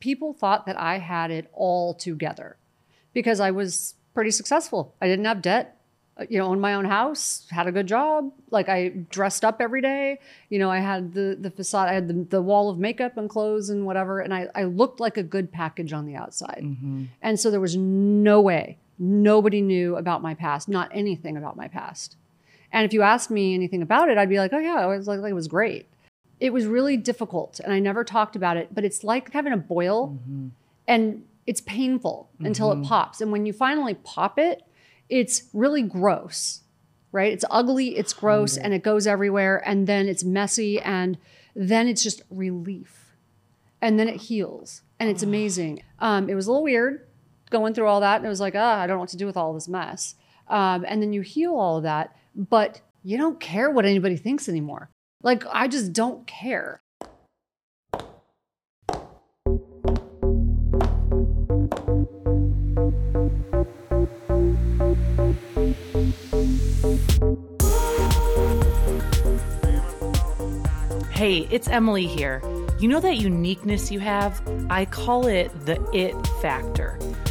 people thought that I had it all together because I was pretty successful. I didn't have debt uh, you know, owned my own house, had a good job. Like I dressed up every day. You know, I had the the facade, I had the, the wall of makeup and clothes and whatever, and I, I looked like a good package on the outside. Mm-hmm. And so there was no way, nobody knew about my past, not anything about my past. And if you asked me anything about it, I'd be like, oh yeah, it was like, like it was great. It was really difficult, and I never talked about it. But it's like having a boil, Mm-hmm. and it's painful until it pops. And when you finally pop it, it's really gross, right? It's ugly, it's gross, and it goes everywhere. And then it's messy, and then it's just relief. And then it heals, and it's amazing. Um, it was a little weird going through all that. And it was like, ah, I don't know what to do with all this mess. Um, and then you heal all of that, but you don't care what anybody thinks anymore. Like, I just don't care. Hey, it's Emily here. You know that uniqueness you have? I call it the it factor.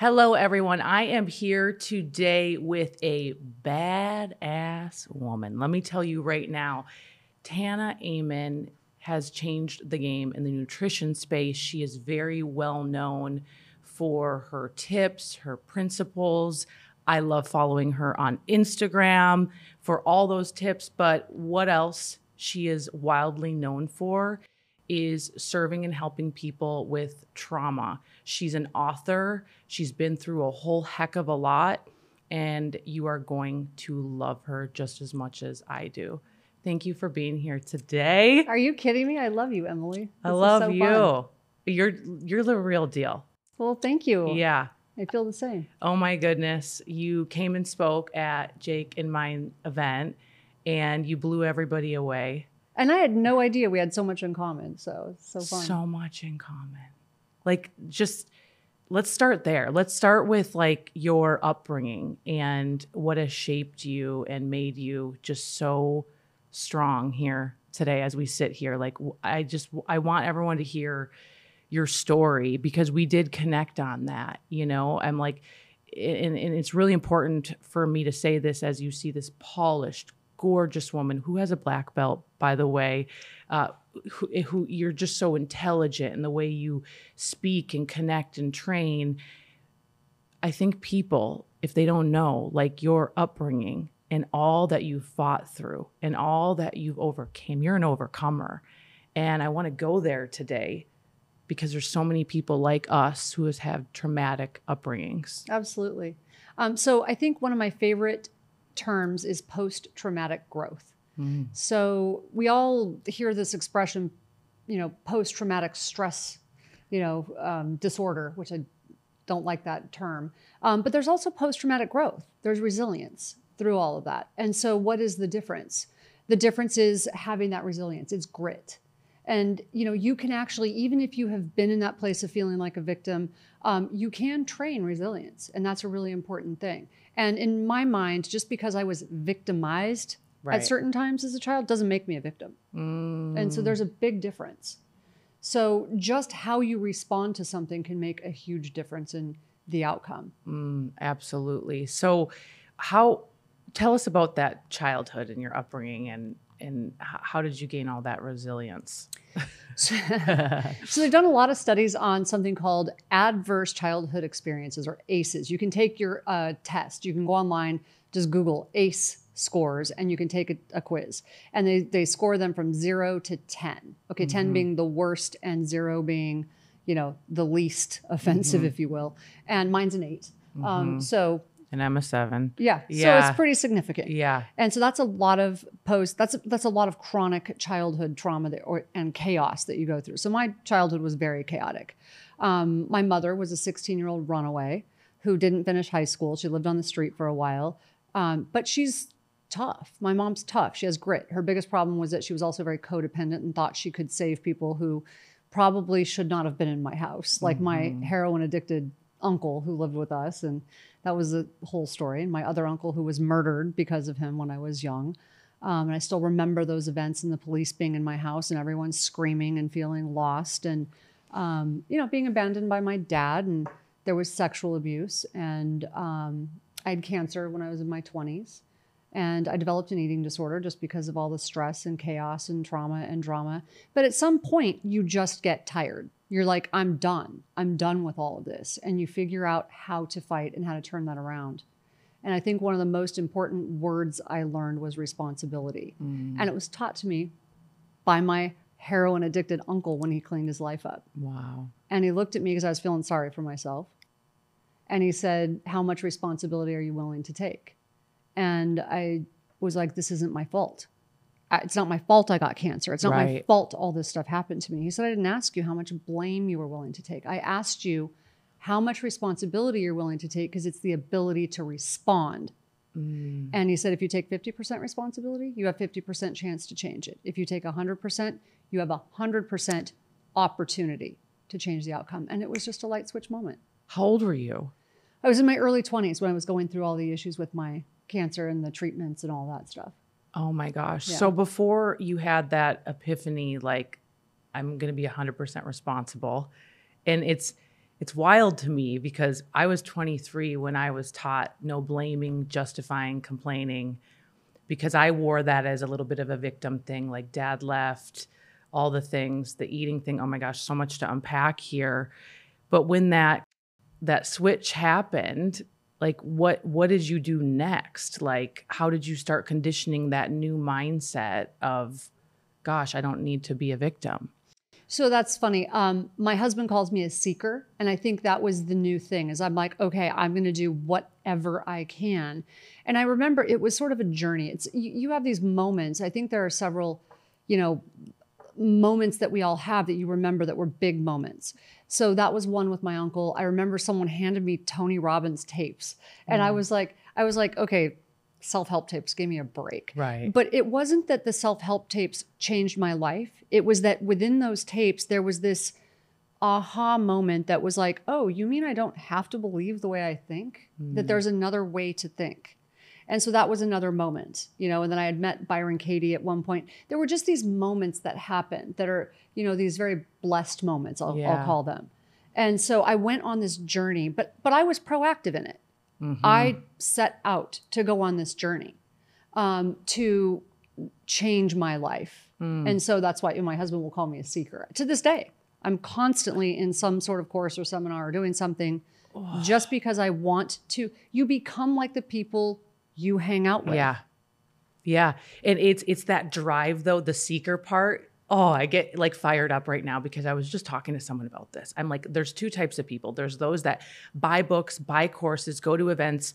Hello, everyone. I am here today with a badass woman. Let me tell you right now, Tana Amen has changed the game in the nutrition space. She is very well known for her tips, her principles. I love following her on Instagram for all those tips. But what else she is wildly known for is serving and helping people with trauma. She's an author, she's been through a whole heck of a lot, and you are going to love her just as much as I do. Thank you for being here today. Are you kidding me? I love you, Emily. I This is love so you. fun. You're you're the real deal. Well, thank you. Yeah. I feel the same. Oh my goodness. You came and spoke at Jake and mine event and you blew everybody away. And I had no idea we had so much in common. So so fun. So much in common. Like just let's start there. Let's start with like your upbringing and what has shaped you and made you just so strong here today as we sit here. Like I just I want everyone to hear your story because we did connect on that, you know? I'm like and, and it's really important for me to say this as you see this polished gorgeous woman who has a black belt by the way uh, who, who you're just so intelligent in the way you speak and connect and train. I think people if they don't know like your upbringing and all that you've fought through and all that you've overcame you're an overcomer. And i want to go there today because there's so many people like us who had traumatic upbringings. Absolutely. Um, so I think one of my favorite terms is post traumatic growth. So we all hear this expression, you know, post traumatic stress, you know, um, disorder, which I don't like that term. Um, but there's also post traumatic growth. There's resilience through all of that. And so, what is the difference? The difference is having that resilience. It's grit. And you know, you can actually, even if you have been in that place of feeling like a victim, um, you can train resilience, and that's a really important thing. And in my mind, just because I was victimized Right. at certain times as a child doesn't make me a victim. And so there's a big difference. So just how you respond to something can make a huge difference in the outcome. Mm, absolutely. So, how? Tell us about that childhood and your upbringing, and and how did you gain all that resilience? So they've done a lot of studies on something called adverse childhood experiences or ACEs. You can take your uh, test. You can go online, just Google ACE scores, and you can take a, a quiz. And they, they score them from zero to 10. Okay, 10 being the worst and zero being, you know, the least offensive, if you will. And mine's an 8 Um, so And I'm a seven. yeah, so it's pretty significant. Yeah. And so that's a lot of post. That's a, that's a lot of chronic childhood trauma that, or, and chaos that you go through. So my childhood was very chaotic. Um, my mother was a 16 year old runaway who didn't finish high school. She lived on the street for a while, um, but she's tough. My mom's tough. She has grit. Her biggest problem was that she was also very codependent and thought she could save people who probably should not have been in my house, like my heroin addicted uncle who lived with us. And that was the whole story. And my other uncle who was murdered because of him when I was young. Um, and I still remember those events and the police being in my house and everyone screaming and feeling lost and, um, you know, being abandoned by my dad. And there was sexual abuse. And um, I had cancer when I was in my 20s. And I developed an eating disorder just because of all the stress and chaos and trauma and drama. But at some point, you just get tired. You're like, I'm done. I'm done with all of this. And you figure out how to fight and how to turn that around. And I think one of the most important words I learned was responsibility. Mm. And it was taught to me by my heroin addicted uncle when he cleaned his life up. Wow. And he looked at me because I was feeling sorry for myself. And he said, How much responsibility are you willing to take? And I was like, This isn't my fault. It's not my fault I got cancer. It's not my fault all this stuff happened to me. He said, I didn't ask you how much blame you were willing to take. I asked you how much responsibility you're willing to take because it's the ability to respond. Mm. And he said, if you take 50% responsibility, you have 50% chance to change it. If you take 100%, you have a 100% opportunity to change the outcome. And it was just a light switch moment. How old were you? I was in my early 20s when I was going through all the issues with my cancer and the treatments and all that stuff. Oh my gosh. Yeah. So before you had that epiphany, like, I'm going to be 100% responsible. And it's, it's wild to me because I was 23 when I was taught no blaming, justifying, complaining, because I wore that as a little bit of a victim thing, like dad left, all the things, the eating thing. Oh my gosh, so much to unpack here. But when that that switch happened, like what what did you do next? Like how did you start conditioning that new mindset of gosh, I don't need to be a victim? So that's funny. Um, my husband calls me a seeker, and I think that was the new thing. Is I'm like, okay, I'm going to do whatever I can, and I remember it was sort of a journey. It's you, you have these moments. I think there are several, you know, moments that we all have that you remember that were big moments. So that was one with my uncle. I remember someone handed me Tony Robbins tapes, and I mm. was like, I was like, okay, self-help tapes, give me a break. Right. But it wasn't that the self-help tapes changed my life. It was that within those tapes there was this aha moment that was like, "Oh, you mean I don't have to believe the way I think? That mm. there's another way to think." And so that was another moment, you know, and then I had met Byron Katie at one point. There were just these moments that happened that are, you know, these very blessed moments, I'll, Yeah. I'll call them. And so I went on this journey, but but I was proactive in it. I set out to go on this journey um, to change my life. And so that's why my husband will call me a seeker. To this day, I'm constantly in some sort of course or seminar or doing something just because I want to. You become like the people you hang out with. Yeah. Yeah. And it's it's that drive though, the seeker part. Oh, I get like fired up right now because I was just talking to someone about this. I'm like, there's two types of people. There's those that buy books, buy courses, go to events,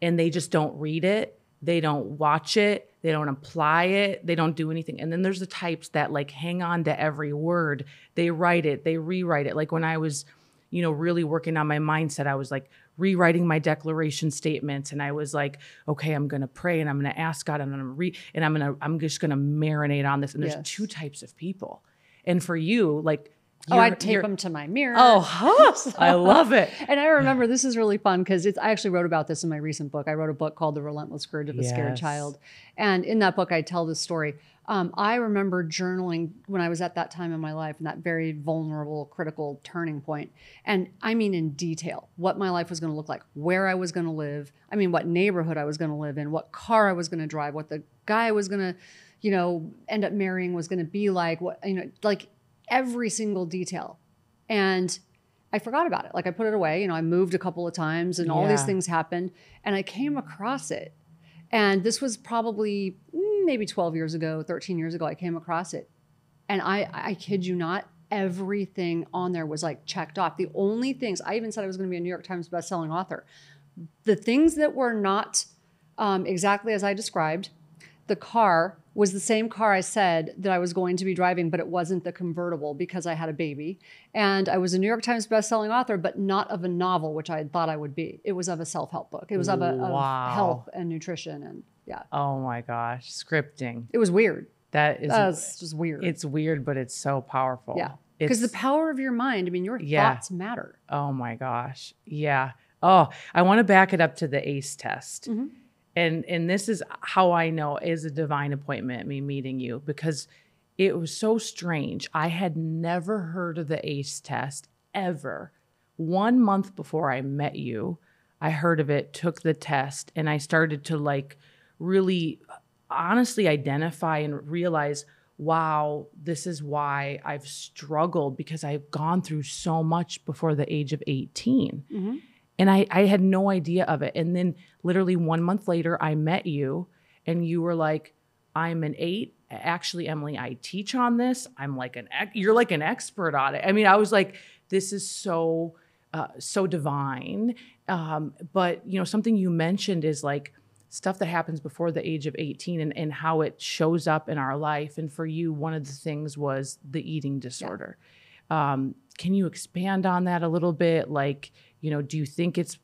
and they just don't read it. They don't watch it. They don't apply it. They don't do anything. And then there's the types that like hang on to every word. They write it, they rewrite it. Like when I was, you know, really working on my mindset, I was like rewriting my declaration statements and I was like, okay, I'm going to pray and I'm going to ask God and I'm going to read and I'm going to I'm just going to marinate on this. And there's Yes. two types of people. And for you, like Oh, I'd tape them to my mirror. Oh, huh, I love it. And I remember this is really fun because it's I actually wrote about this in my recent book. I wrote a book called The Relentless Courage of a Scared Child. And in that book, I tell this story. Um, I remember journaling when I was at that time in my life and that very vulnerable, critical turning point. And I mean, in detail, what my life was going to look like, where I was going to live. I mean, what neighborhood I was going to live in, what car I was going to drive, what the guy I was going to, you know, end up marrying was going to be like, what, you know, like every single detail. And I forgot about it. Like I put it away. You know, I moved a couple of times and all these things happened. And I came across it. And this was probably mm, maybe 12 years ago, 13 years ago, I came across it. And I, I kid you not, everything on there was like checked off. The only things, I even said I was going to be a New York Times bestselling author. The things that were not um, exactly as I described, the car was the same car I said that I was going to be driving, but it wasn't the convertible because I had a baby. And I was a New York Times bestselling author, but not of a novel, which I had thought I would be. It was of a self help book. It was of, a, of Wow. health and nutrition. And yeah, Oh my gosh, scripting. it was weird. That is was just weird. it's weird, but it's so powerful. yeah. Because the power of your mind, I mean, your Yeah. thoughts matter. Oh my gosh. Yeah. Oh, I want to back it up to the ACE test. Mhm. And and this is how I know is a divine appointment me meeting you because it was so strange. I had never heard of the ACE test ever. 1 month before I met you, I heard of it, took the test, and I started to like really honestly identify and realize wow, this is why I've struggled because I've gone through so much before the age of 18. Mhm. And I, I had no idea of it. And then literally one month later, I met you and you were like, I'm an eight. Actually, Emily, I teach on this. I'm like an, ex- you're like an expert on it. I mean, I was like, this is so, uh, so divine. Um, but, you know, something you mentioned is like, stuff that happens before the age of 18 and, and how it shows up in our life. And for you, one of the things was the eating disorder. Um, can you expand on that a little bit? Like, you know, do you think it's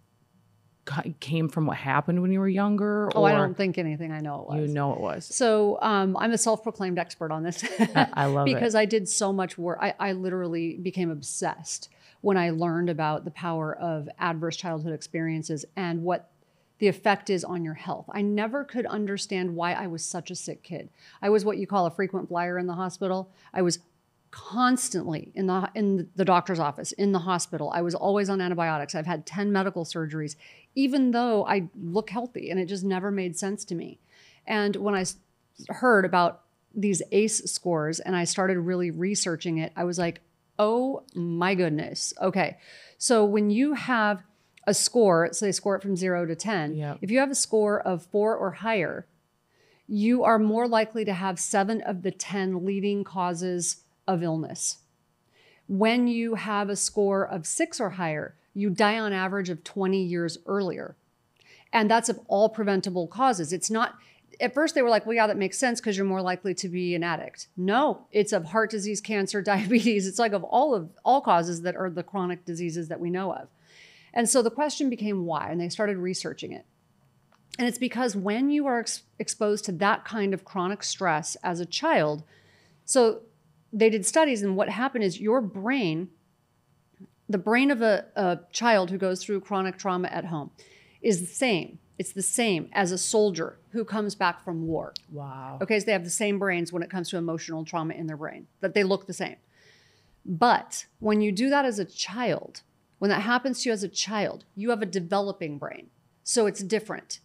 came from what happened when you were younger? Oh, I don't think anything I know it was. you know it was. So um, I'm a self-proclaimed expert on this. I, love because it. Because I did so much work. I, I literally became obsessed when I learned about the power of adverse childhood experiences and what the effect is on your health. I never could understand why I was such a sick kid. I was what you call a frequent flyer in the hospital. I was constantly in the in the doctor's office, in the hospital. I was always on antibiotics. I've had 10 medical surgeries even though I look healthy and it just never made sense to me. And when i heard about these ACE scores and I started really researching it, I was like, oh my goodness. Okay. So when you have a score, so they score it from zero to 10, Yep. if you have a score of four or higher, you are more likely to have seven of the 10 leading causes of illness. When you have a score of six or higher, you die on average of 20 years earlier. And that's of all preventable causes. It's not, at first they were like, well, yeah, that makes sense because you're more likely to be an addict. No, it's of heart disease, cancer, diabetes. It's like of all of all causes that are the chronic diseases that we know of. And so the question became why, and they started researching it. And it's because when you are ex- exposed to that kind of chronic stress as a child, so they did studies, and what happened is your brain, the brain of a, a child who goes through chronic trauma at home, is the same. It's the same as a soldier who comes back from war. Wow. Okay, so they have the same brains when it comes to emotional trauma in their brain, that they look the same. But when you do that as a child, when that happens to you as a child, you have a developing brain. So it's different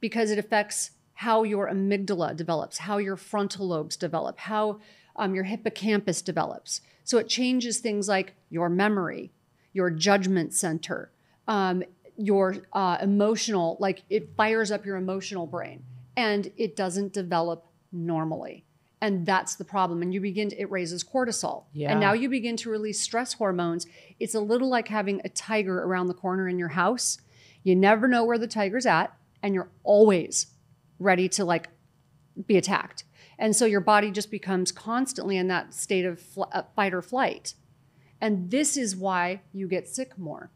because it affects how your amygdala develops, how your frontal lobes develop, how um, your hippocampus develops. So it changes things like your memory, your judgment center, um, your uh, emotional, like it fires up your emotional brain and it doesn't develop normally. And that's the problem. And you begin to, it raises cortisol. Yeah. And now you begin to release stress hormones. It's a little like having a tiger around the corner in your house. You never know where the tiger's at, and you're always ready to like be attacked. And so your body just becomes constantly in that state of fl- uh, fight or flight. And this is why you get sick more.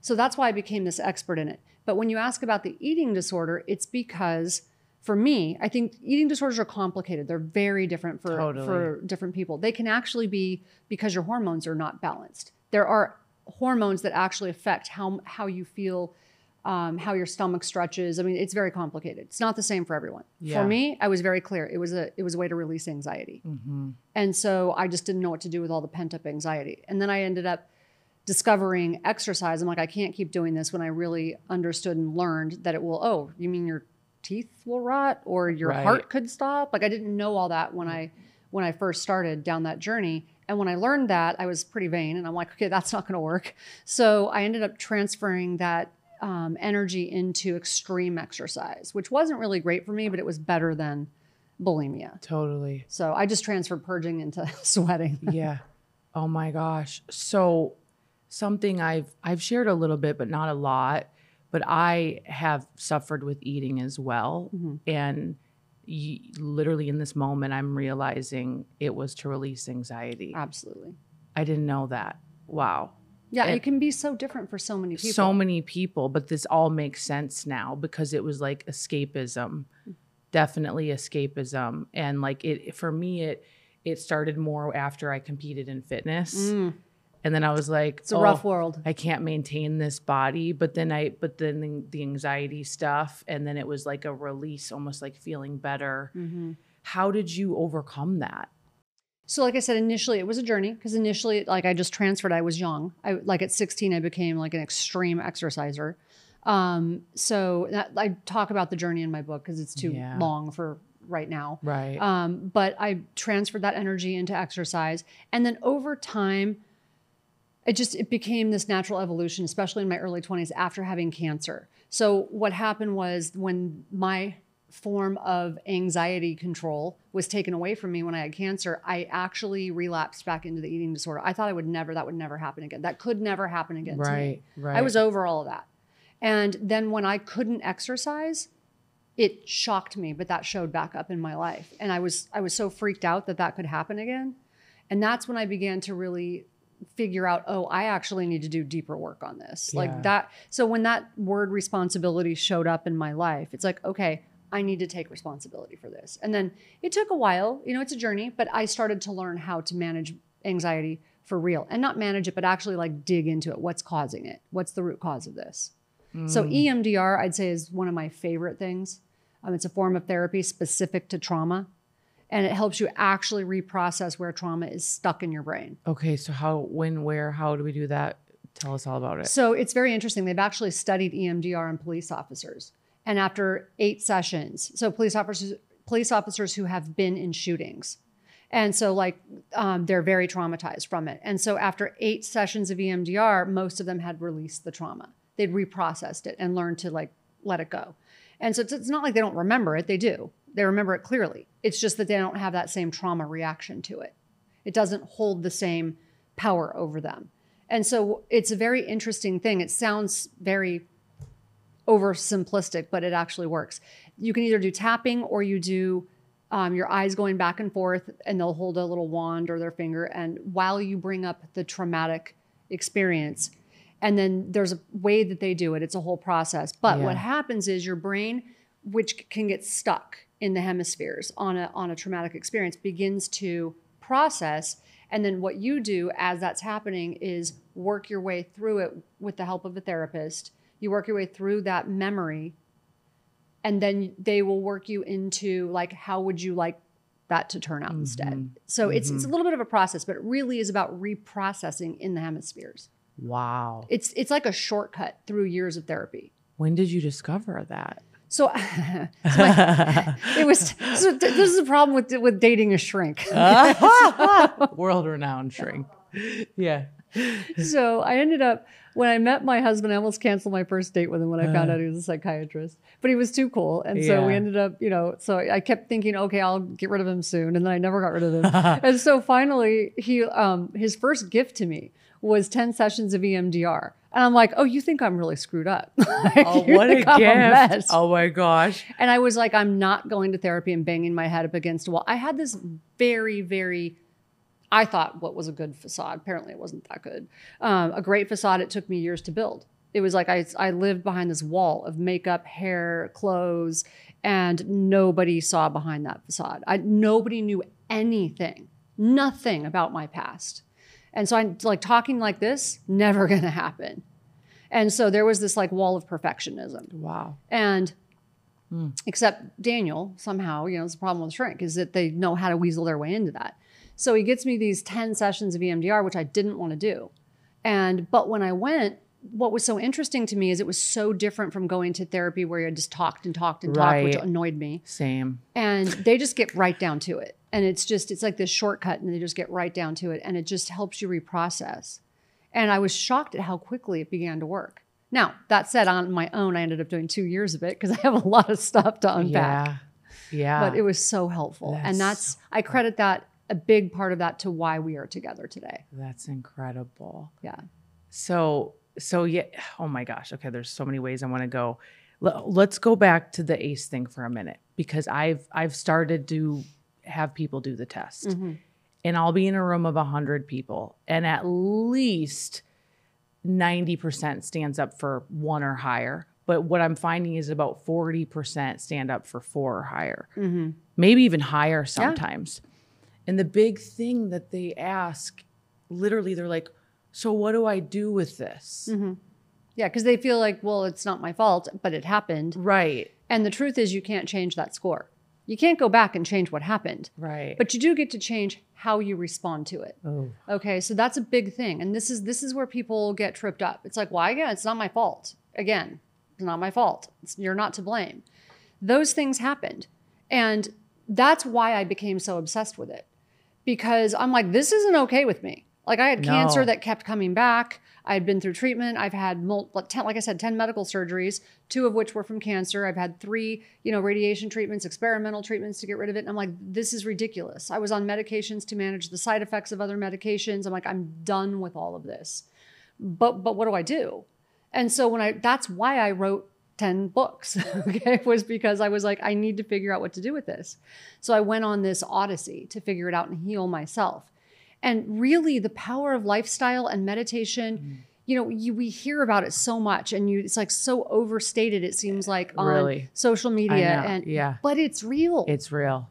So that's why I became this expert in it. But when you ask about the eating disorder, it's because for me, I think eating disorders are complicated. They're very different for, Totally. for different people. They can actually be because your hormones are not balanced. There are hormones that actually affect how, how you feel, um, how your stomach stretches. I mean, it's very complicated. It's not the same for everyone. Yeah. For me, I was very clear. It was a it was a way to release anxiety. Mm-hmm. And so I just didn't know what to do with all the pent up anxiety. And then I ended up discovering exercise. I'm like, I can't keep doing this when I really understood and learned that it will, oh, you mean your teeth will rot or your Right. heart could stop? Like I didn't know all that when I when I first started down that journey. And when I learned that, I was pretty vain and I'm like, okay, that's not gonna work. So I ended up transferring that um, energy into extreme exercise, which wasn't really great for me, but it was better than bulimia. Totally. So I just transferred purging into sweating. yeah. Oh my gosh. So something I've I've shared a little bit but not a lot, but I have suffered with eating as well. Mhm. And literally in this moment, I'm realizing it was to release anxiety. Absolutely. I didn't know that. Wow. Yeah, And- it can be so different for so many people. So many people, but this all makes sense now because it was like escapism, definitely escapism, and like it for me it it started more after I competed in fitness, Mm, and then I was like, it's a "Oh, rough world. I can't maintain this body. But then I, but then the, the anxiety stuff, and then it was like a release, almost like feeling better. hmm How did you overcome that? So, like I said, initially it was a journey because initially, like I just transferred. I was young. I like at 16, I became like an extreme exerciser. Um, so that, I talk about the journey in my book because it's too Yeah. long for right now. Right. Um, but I transferred that energy into exercise, and then over time, it just it became this natural evolution, especially in my early 20s after having cancer. So what happened was when my form of anxiety control was taken away from me when I had cancer, I actually relapsed back into the eating disorder. I thought I would never, that would never happen again. That could never happen again. to me. right. Right. I was over all of that. And then when I couldn't exercise, it shocked me, but that showed back up in my life. And I was I was so freaked out that that could happen again. And that's when I began to really figure out, oh, I actually need to do deeper work on this. Yeah. Like that. So when that word responsibility showed up in my life, it's like, okay, I need to take responsibility for this. And then it took a while, you know, it's a journey, but I started to learn how to manage anxiety for real and not manage it, but actually like dig into it. What's causing it? What's the root cause of this? So Mm. EMDR, I'd say, is one of my favorite things. Um, it's a form of therapy specific to trauma, and it helps you actually reprocess where trauma is stuck in your brain. Okay. So how, when, where, how do we do that? Tell us all about it. So it's very interesting. They've actually studied EMDR on police officers, and after eight sessions, so police officers, police officers who have been in shootings, and so like um, they're very traumatized from it. And so after eight sessions of EMDR, most of them had released the trauma. They'd reprocessed it and learned to like let it go. And so it's, it's not like they don't remember it; they do. They remember it clearly. It's just that they don't have that same trauma reaction to it. It doesn't hold the same power over them. And so it's a very interesting thing. It sounds very oversimplistic, but it actually works. You can either do tapping or you do um, your eyes going back and forth, and they'll hold a little wand or their finger. And while you bring up the traumatic experience, and then there's a way that they do it, it's a whole process. But Yeah. what happens is your brain, which can get stuck in the hemispheres on a, on a traumatic experience, begins to process. And then what you do as that's happening is work your way through it with the help of a therapist. You work your way through that memory, and then they will work you into like, how would you like that to turn out instead? Mm-hmm. So it's it's a mm-hmm. little bit of a process, but it really is about reprocessing in the hemispheres. Wow. It's it's like a shortcut through years of therapy. When did you discover that? So, so my- it was. So th- this is a problem with with dating a shrink. World renowned shrink. Yeah. so I ended up when I met my husband, I almost canceled my first date with him when I found out he was a psychiatrist. But he was too cool, and so we ended up, you know. So I kept thinking, okay, I'll get rid of him soon, and then I never got rid of him. and so finally, he um, his first gift to me was ten sessions of EMDR, and I'm like, oh, you think I'm really screwed up? Like, Oh, what a I'm gift. mess. Oh my gosh. And I was like, I'm not going to therapy and banging my head up against a wall. I had this very, very, I thought what was a good facade. Apparently, it wasn't that good. Um, a great facade. It took me years to build. It was like I, I lived behind this wall of makeup, hair, clothes, and nobody saw behind that facade. I, nobody knew anything, nothing about my past. And so I like talking like this, never going to happen. And so there was this like wall of perfectionism. Wow. And except Daniel, somehow, you know, it's the problem with shrink is that they know how to weasel their way into that. So he gets me these 10 sessions of EMDR, which I didn't want to do. And but when I went, what was so interesting to me is it was so different from going to therapy where you just talked and talked and talked, which annoyed me. Same. And they just get right down to it. And it's just, it's like this shortcut and they just get right down to it. And it just helps you reprocess. And I was shocked at how quickly it began to work. Now, that said, on my own, I ended up doing two years of it because I have a lot of stuff to unpack. Yeah. Yeah. But it was so helpful. and That's that's, I credit that, a big part of that to why we are together today. That's incredible. Yeah. So, so yeah. Oh my gosh. Okay. There's so many ways I want to go. Let's go back to the ACE thing for a minute because I've I've started to have people do the test. Mm-hmm. And I'll be in a room of a 100 people and at least 90% stands up for 1 or higher. But what I'm finding is about 40% stand up for 4 or higher. Mm-hmm. Maybe even higher sometimes. And the big thing that they ask literally they're like, "So what do I do with this?" Mm-hmm. Yeah, because they feel like, well, it's not my fault, but it happened. Right. And the truth is, you can't change that score. You can't go back and change what happened, Right. but you do get to change how you respond to it. oh, Okay, so that's a big thing, and this is this is where people get tripped up. It's like, why again? It's not my fault. Again, it's not my fault. It's, you're not to blame. Those things happened, and that's why I became so obsessed with it, because I'm like, this isn't okay with me. Like I had cancer that kept coming back. I had been through treatment. I've had mul- like 10, like I said, 10 medical surgeries, two of which were from cancer. I've had three, you know, radiation treatments, experimental treatments to get rid of it. And I'm like, this is ridiculous. I was on medications to manage the side effects of other medications. I'm like, I'm done with all of this. But but what do I do? And so when I that's why I wrote 10 books, okay, was because I was like, I need to figure out what to do with this. So I went on this odyssey to figure it out and heal myself. And really, the power of lifestyle and meditation, mm. you know, you, we hear about it so much, and you it's like so overstated. It seems eh, like on Really? social media, and yeah. but it's real. it's real.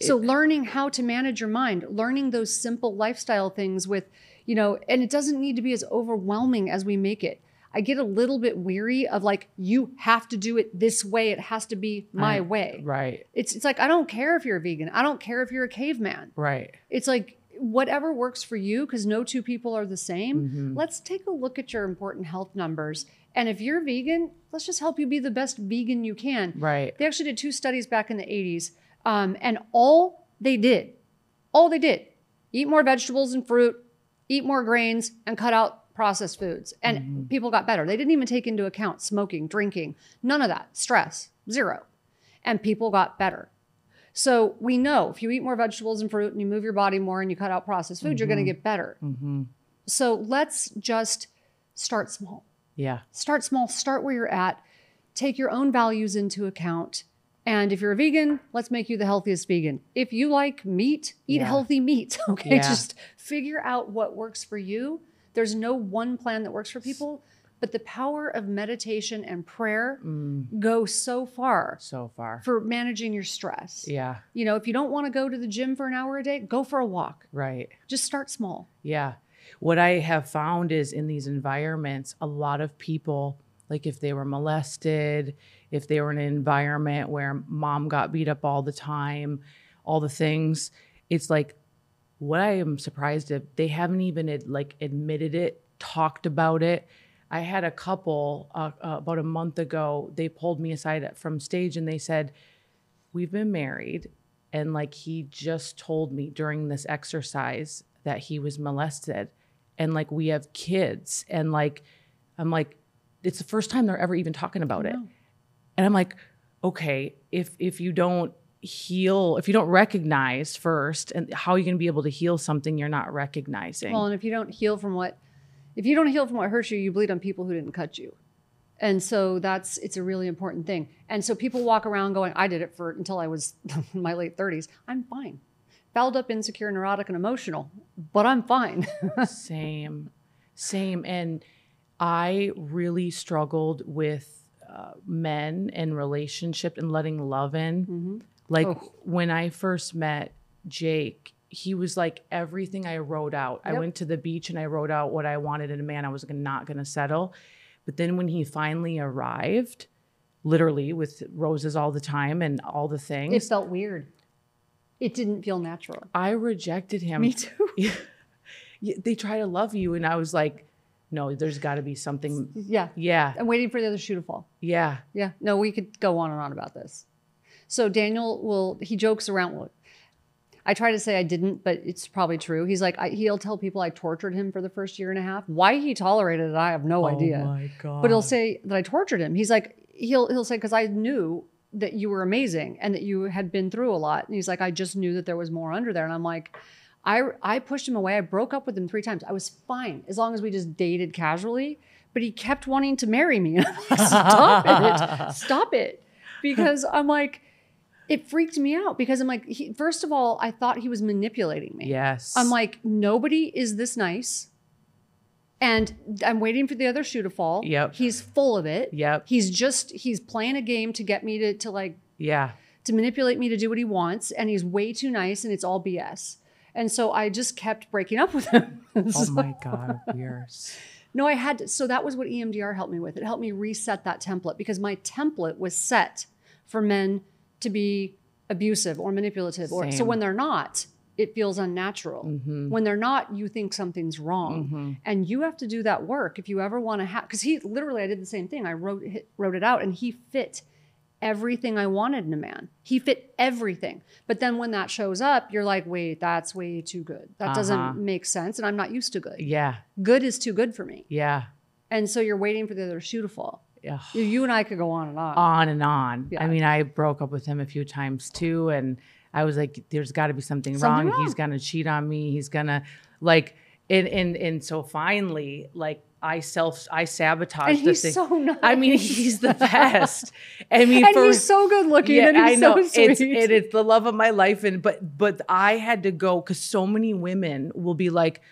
So learning how to manage your mind, learning those simple lifestyle things with, you know, and it doesn't need to be as overwhelming as we make it. I get a little bit weary of like you have to do it this way. It has to be my I- way. Right. It's it's like I don't care if you're a vegan. I don't care if you're a caveman. Right. It's like whatever works for you because no two people are the same. Mhm. Let's take a look at your important health numbers. And if you're vegan, let's just help you be the best vegan you can. Right. They actually did two studies back in the 80s, um, and all they did, all they did, eat more vegetables and fruit, eat more grains, and cut out processed foods. And people got better. They didn't even take into account smoking, drinking, none of that, stress, zero. And people got better. So we know if you eat more vegetables and fruit and you move your body more and you cut out processed food, you're going to get better. hmm So let's just start small Yeah. start small, start where you're at, take your own values into account. And if you're a vegan, let's make you the healthiest vegan. If you like meat, eat Yeah. healthy meat. Okay. Yeah. Just figure out what works for you. There's no one plan that works for people, but the power of meditation and prayer Mm, go so far so far. for managing your stress. Yeah. You know, if you don't want to go to the gym for an hour a day, go for a walk. Right. Just start small. Yeah. What I have found is in these environments, a lot of people, like if they were molested, if they were in an environment where mom got beat up all the time, all the things, it's like what I am surprised at, they haven't even like admitted it, talked about it. I had a couple uh, uh, about a month ago, they pulled me aside from stage and they said, We've been married. And like he just told me during this exercise that he was molested. And like we have kids. And like, I'm like, it's the first time they're ever even talking about it. And I'm like, okay, if if you don't heal, if you don't recognize first, and how are you gonna be able to heal something you're not recognizing? Well, and if you don't heal from what, if you don't heal from what hurts you, you bleed on people who didn't cut you. And so that's it's a really important thing. And so people walk around going, I did it for until I was in my late 30s. I'm fine. Fouled up, insecure, neurotic, and emotional, but I'm fine. same, same. And I really struggled with uh, men and relationship and letting love in. Mhm. Like Oh. when I first met Jake, he was like everything I wrote out. I went to the beach and I wrote out what I wanted in a man. I was not going to settle. But then when he finally arrived, literally with roses all the time and all the things, It felt weird. It didn't feel natural. I rejected him. Me too. Yeah, they try to love you, and I was like, no, there's got to be something. Yeah. Yeah, I'm waiting for the other shoe to fall. yeah, Yeah. No, we could go on and on about this. So Daniel will, he jokes around. well, I try to say I didn't, but it's probably true. He's like, I, he'll tell people I tortured him for the first year and a half. Why he tolerated it, I have no oh idea. Oh my god! But he'll say that I tortured him. He's like, he'll he'll say because I knew that you were amazing and that you had been through a lot. And he's like, I just knew that there was more under there. And I'm like, I I pushed him away. I broke up with him three times. I was fine as long as we just dated casually. but he kept wanting to marry me. And I'm like, Stop it. Stop it. Because I'm like, it freaked me out because I'm like, he, first of all, I thought he was manipulating me. Yes. I'm like, nobody is this nice. And I'm waiting for the other shoe to fall. Yep. He's full of it. Yep. He's just, he's playing a game to get me to, to like, yeah. to manipulate me to do what he wants. And he's way too nice and it's all BS. And so I just kept breaking up with him. Oh my God. We are. s- No, I had to, so that was what EMDR helped me with. It helped me reset that template because my template was set for men to be abusive or manipulative or so when they're not, it feels unnatural. Mhm. When they're not, you think something's wrong. Mhm. And you have to do that work if you ever want to have cuz he literally I did the same thing. I wrote hit, wrote it out and he fit everything I wanted in a man. He fit everything. But then when that shows up, you're like, "Wait, that's way too good. That Uh-huh. doesn't make sense and I'm not used to good. Yeah. Good is too good for me." Yeah. And so you're waiting for the other shoe to fall. Yeah. You- and I could go on and on. on and on. Yeah. I mean, I broke up with him a few times too, and I was like, "There's got to be something, Something wrong. wrong. He's gonna cheat on me. He's gonna like." And and and so finally, like I self, I sabotaged and the he's thing. so nice. I mean, he's the best. I mean, and for he's so good looking yeah, and he's I know so sweet. it's it, it's the love of my life, and but but I had to go because so many women will be like,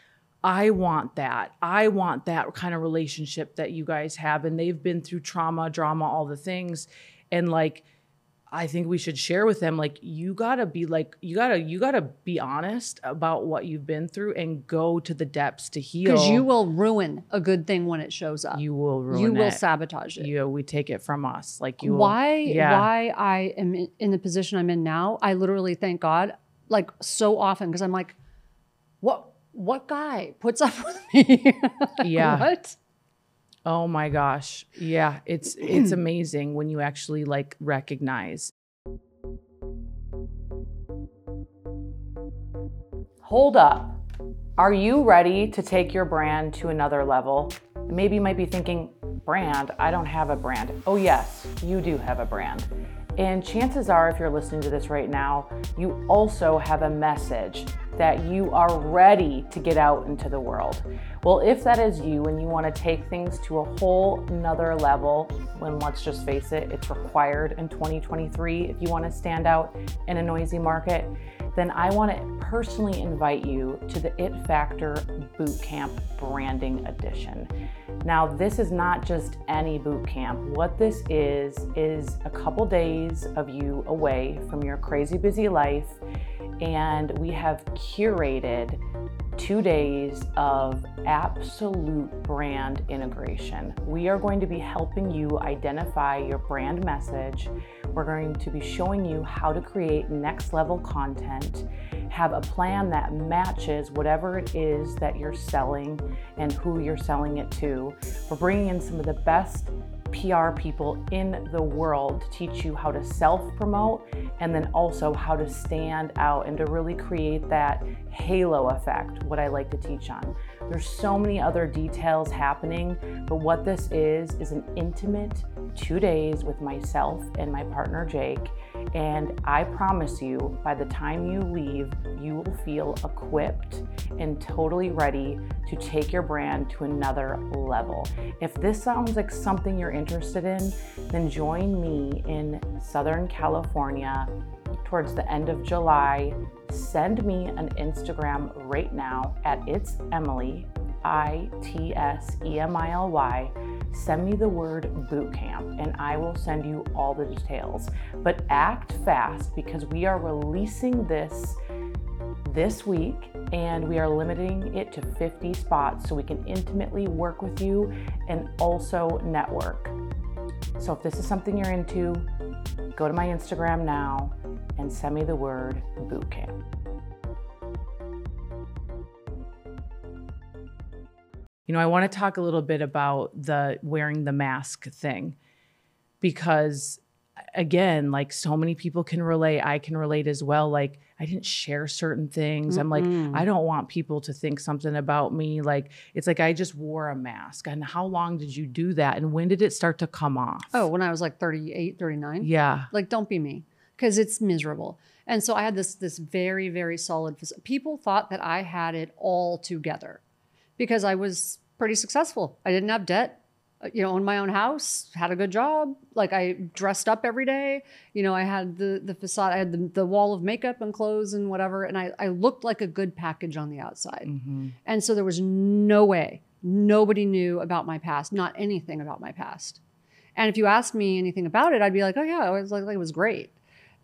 I want that, I want that kind of relationship that you guys have, and they've been through trauma, drama, all the things, and like. I think we should share with them like you gotta be like you gotta you gotta be honest about what you've been through and go to the depths to heal. because you will ruin a good thing when it shows up. you will ruin you will sabotage it. You we take it from us like you. will- why yeah. why I am in, in the position I'm in now, I literally thank God like so often because I'm like, what what guy puts up with me? Yeah. what? Oh my gosh. Yeah, it's it's amazing when you actually like recognize. Hold up. Are you ready to take your brand to another level? Maybe you might be thinking, brand, I don't have a brand. Oh, yes, you do have a brand. And chances are, if you're listening to this right now, you also have a message that you are ready to get out into the world. Well, if that is you and you want to take things to a whole nother level, when let's just face it, it's required in 2023 if you want to stand out in a noisy market, then I want to personally invite you to the It Factor Bootcamp Branding Edition. Now, this is not just any boot camp. What this is, is a couple days of you away from your crazy busy life, and we have curated two days of absolute brand integration. We are going to be helping you identify your brand message. We're going to be showing you how to create next level content, have a plan that matches whatever it is that you're selling and who you're selling it to. We're bringing in some of the best PR people in the world to teach you how to self promote and then also how to stand out and to really create that halo effect, what I like to teach on. There's so many other details happening, but what this is is an intimate two days with myself and my partner Jake. And I promise you, by the time you leave, you will feel equipped and totally ready to take your brand to another level. If this sounds like something you're interested in, then join me in Southern California towards the end of July. Send me an Instagram right now at it's Emily, I T S E M I L Y. Send me the word bootcamp and I will send you all the details. But act fast because we are releasing this this week and we are limiting it to 50 spots so we can intimately work with you and also network. So if this is something you're into, go to my Instagram now and send me the word bootcamp. You know, I want to talk a little bit about the wearing the mask thing because again, like so many people can relate, I can relate as well. Like I didn't share certain things. I'm like, I don't want people to think something about me. Like it's like I just wore a mask. And how long did you do that? And when did it start to come off? Oh, when I was like 38, 39. yeah. Like, don't be me because it's miserable. And so I had this this very very solid. People thought that I had it all together because I was pretty successful. I didn't have debt. uh, you know, owned my own house, had a good job. Like I dressed up every day. You know, I had the the facade, I had the, the wall of makeup and clothes and whatever, and I, I looked like a good package on the outside. Mm-hmm. And so there was no way, nobody knew about my past, not anything about my past. And if you asked me anything about it, I'd be like, oh yeah, it was like, like it was great.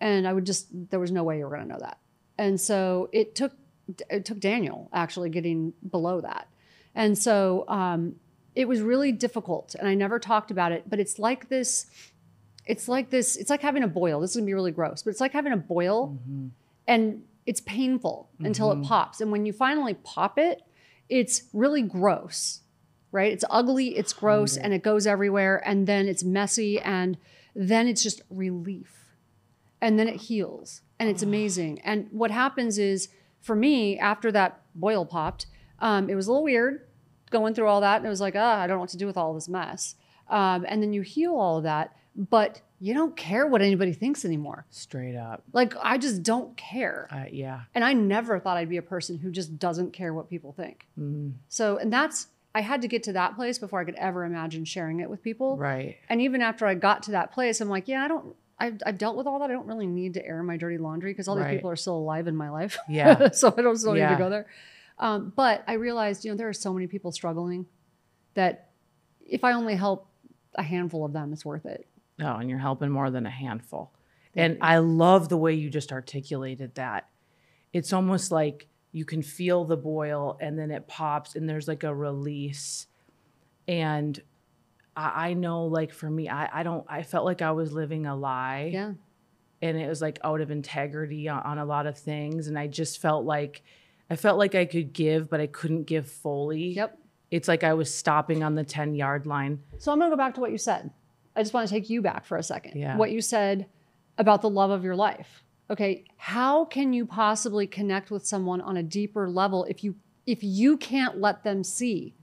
And I would just there was no way you were gonna know that. And so it took it took Daniel actually getting below that. And so um, it was really difficult and I never talked about it, but it's like this, it's like this, it's like having a boil. This is gonna be really gross, but it's like having a boil Mm-hmm. and it's painful until it pops. And when you finally pop it, it's really gross, right? It's ugly, it's gross, and it goes everywhere, and then it's messy, and then it's just relief. And then it heals, and it's amazing. And what happens is, for me, after that boil popped, um, it was a little weird going through all that, and it was like, ah, I don't know what to do with all this mess. Um, and then you heal all of that, but you don't care what anybody thinks anymore. Straight up. Like, I just don't care. Uh, yeah. And I never thought I'd be a person who just doesn't care what people think. Mm, So, and that's, I had to get to that place before I could ever imagine sharing it with people. right. And even after I got to that place, I'm like, yeah, I don't, I've, I've dealt with all that. I don't really need to air my dirty laundry because all these people are still alive in my life. Yeah. so I don't still need to go there. Um, but I realized, you know, there are so many people struggling that if I only help a handful of them, it's worth it. Oh, and you're helping more than a handful. And I love the way you just articulated that. It's almost like you can feel the boil and then it pops and there's like a release. And I, I know, like for me, I, I don't, I felt like I was living a lie. Yeah. and it was like out of integrity on, on a lot of things and i just felt like i felt like i could give but i couldn't give fully Yep. it's like i was stopping on the 10 yard line So I'm going to go back to what you said. I just want to take you back for a second. Yeah. What you said about the love of your life. Okay, how can you possibly connect with someone on a deeper level if you if you can't let them see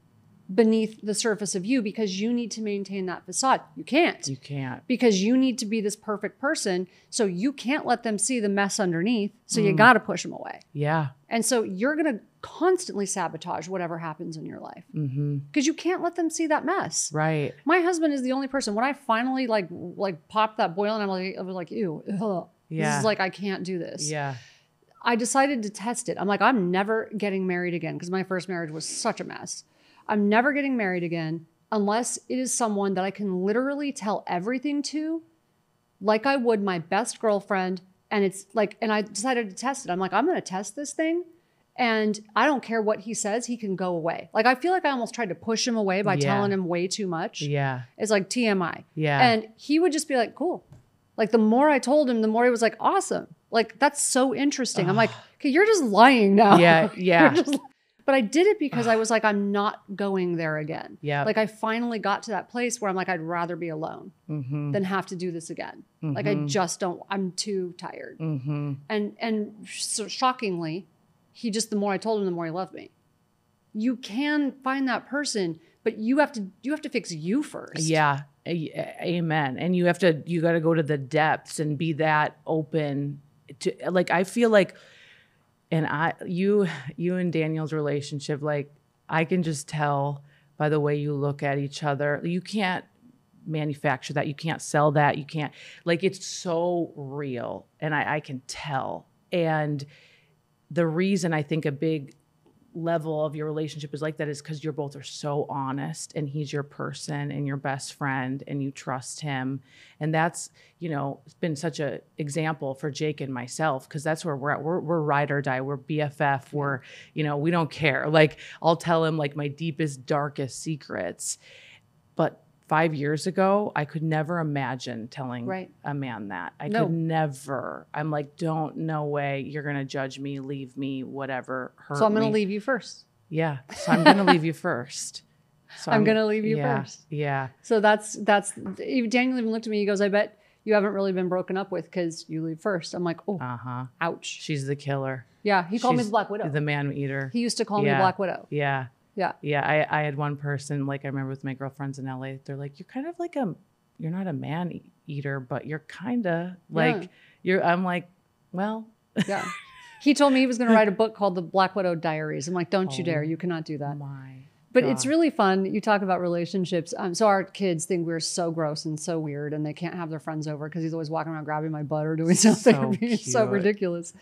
beneath the surface of you because you need to maintain that facade? You can't. you can't because you need to be this perfect person, so you can't let them see the mess underneath. So Mm. you got to push them away. yeah And so you're going to constantly sabotage whatever happens in your life mm-hmm. because you can't let them see that mess. right My husband is the only person. When I finally like like popped that boil, and I'm like, I was like, ew, ugh. this is like I can't do this. yeah I decided to test it. I'm like, I'm never getting married again because my first marriage was such a mess. I'm never getting married again unless it is someone that I can literally tell everything to, like I would my best girlfriend. And it's like, and I decided to test it. I'm like, I'm going to test this thing. And I don't care what he says, he can go away. Like, I feel like I almost tried to push him away by Yeah. telling him way too much. yeah It's like TMI. yeah And he would just be like, cool. Like the more I told him, the more he was like, awesome. Like that's so interesting. I'm like, okay, you're just lying now. Yeah, yeah. But I did it because I was like, I'm not going there again. yeah Like I finally got to that place where I'm like, I'd rather be alone mm-hmm. than have to do this again. Like I just don't. I'm too tired. Mm-hmm. And and so shockingly, he just the more I told him, the more he loved me. You can find that person, but you have to you have to fix you first. yeah amen and you have to you got to go to the depths and be that open to like i feel like and i you you and daniel's relationship like i can just tell by the way you look at each other. You can't manufacture that. You can't sell that. You can't like it's so real and i, I can tell. And the reason i think a big level of your relationship is like that is because you're both are so honest and he's your person and your best friend and you trust him. And that's you know it's been such a example for jake and myself because that's where we're at. We're, we're ride or die. We're bff we're you know we don't care. Like i'll tell him like my deepest darkest secrets. But five years ago i could never imagine telling Right. a man that i No. could never i'm like don't no way you're gonna judge me leave me whatever So I'm going to leave you first. Yeah. So I'm gonna leave you first. So I'm gonna leave you yeah, first. Yeah. So that's that's Daniel even looked at me. He goes, "I bet you haven't really been broken up with because you leave first. I'm like, "Oh, Uh huh. ouch." She's the killer. Yeah, he called me the Black Widow. The man eater. he used to call me Black Widow. yeah. Yeah. Yeah. I, I had one person, like I remember with my girlfriends in LA, they're like, You're kind of like a you're not a man e- eater, but you're kinda like Yeah. you're I'm like, Well, Yeah. he told me he was going to write a book called The Black Widow Diaries. I'm like, "Don't you Oh. dare! You cannot do that." my but it's really fun. You talk about relationships. Um, so our kids think we're so gross and so weird, and they can't have their friends over because he's always walking around grabbing my butt or doing something So so ridiculous.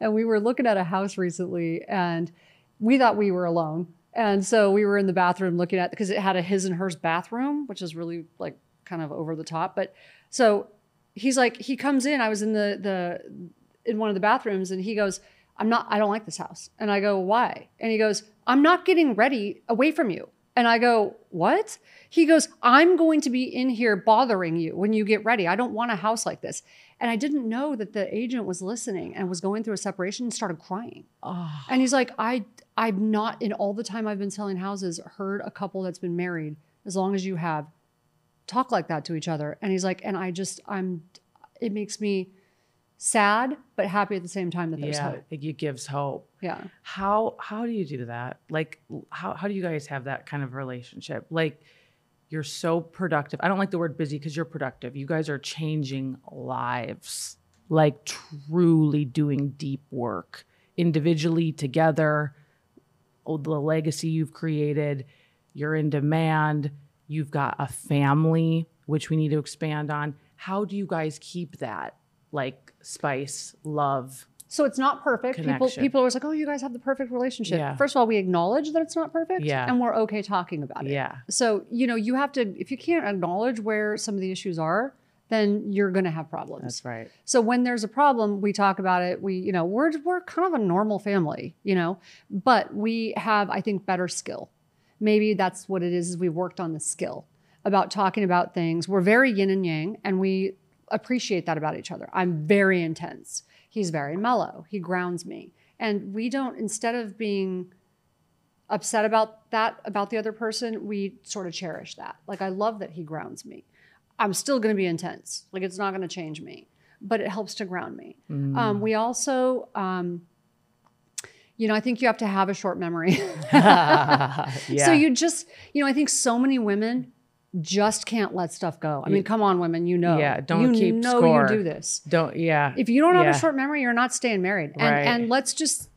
And we were looking at a house recently, and we thought we were alone. And so we were in the bathroom looking at because it had a his and hers bathroom, which is really like kind of over the top. But so he's like, he comes in. I was in the the in one of the bathrooms, and he goes, "I'm not. I don't like this house." And I go, "Why?" And he goes, "I'm not getting ready away from you." And I go, "What?" He goes, "I'm going to be in here bothering you when you get ready. I don't want a house like this." And I didn't know that the agent was listening and was going through a separation and started crying. Oh, And he's like, I I've not in all the time I've been selling houses heard a couple that's been married as long as you have talk like that to each other. And he's like, and I just I'm it makes me sad but happy at the same time that there's yeah, hope. it, it gives hope. Yeah. How how do you do that? Like how how do you guys have that kind of relationship? Like you're so productive. I don't like the word busy because you're productive. You guys are changing lives. Like truly doing deep work individually together. Oh, the legacy you've created, you're in demand, you've got a family which we need to expand on. How do you guys keep that like spice, love? So it's not perfect. People Connection. people are always like, oh, you guys have the perfect relationship. Yeah. First of all, we acknowledge that it's not perfect, Yeah. and we're okay talking about it. Yeah. So you know, you have to if you can't acknowledge where some of the issues are, then you're going to have problems. That's right. So when there's a problem, we talk about it. We, you know, we're we're kind of a normal family, you know, but we have, I think, better skill. Maybe that's what it is. Is we've worked on the skill about talking about things. We're very yin and yang, and we appreciate that about each other. I'm very intense. He's very mellow. He grounds me, and we don't. Instead of being upset about that about the other person, we sort of cherish that. Like I love that he grounds me. I'm still going to be intense. Like it's not going to change me, but it helps to ground me. Um, we also, um, you know, I think you have to have a short memory. yeah. So you just, you know, I think so many women just can't let stuff go. I mean, come on, women, you know, Yeah, don't you keep know score. you do this. don't yeah. If you don't have Yeah. a short memory, you're not staying married. And Right. and let's just,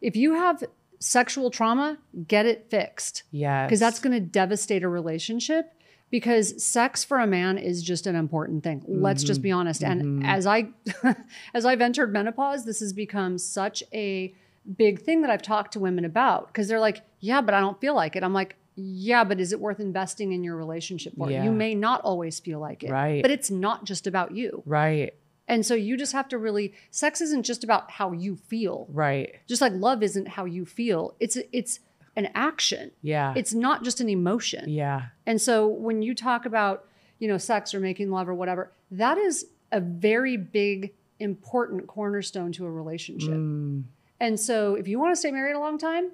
if you have sexual trauma, get it fixed Yeah. because that's going to devastate a relationship because sex for a man is just an important thing let's just be mm-hmm. honest and mm-hmm. as i as i've entered menopause this has become such a big thing that i've talked to women about because they're like yeah but i don't feel like it i'm like yeah but is it worth investing in your relationship for Yeah. you may not always feel like it Right. but it's not just about you right. and so you just have to really sex isn't just about how you feel Right. just like love isn't how you feel it's it's an action Yeah. it's not just an emotion yeah. and so when you talk about, you know, sex or making love or whatever, that is a very big, important cornerstone to a relationship. Mm, And so if you want to stay married a long time,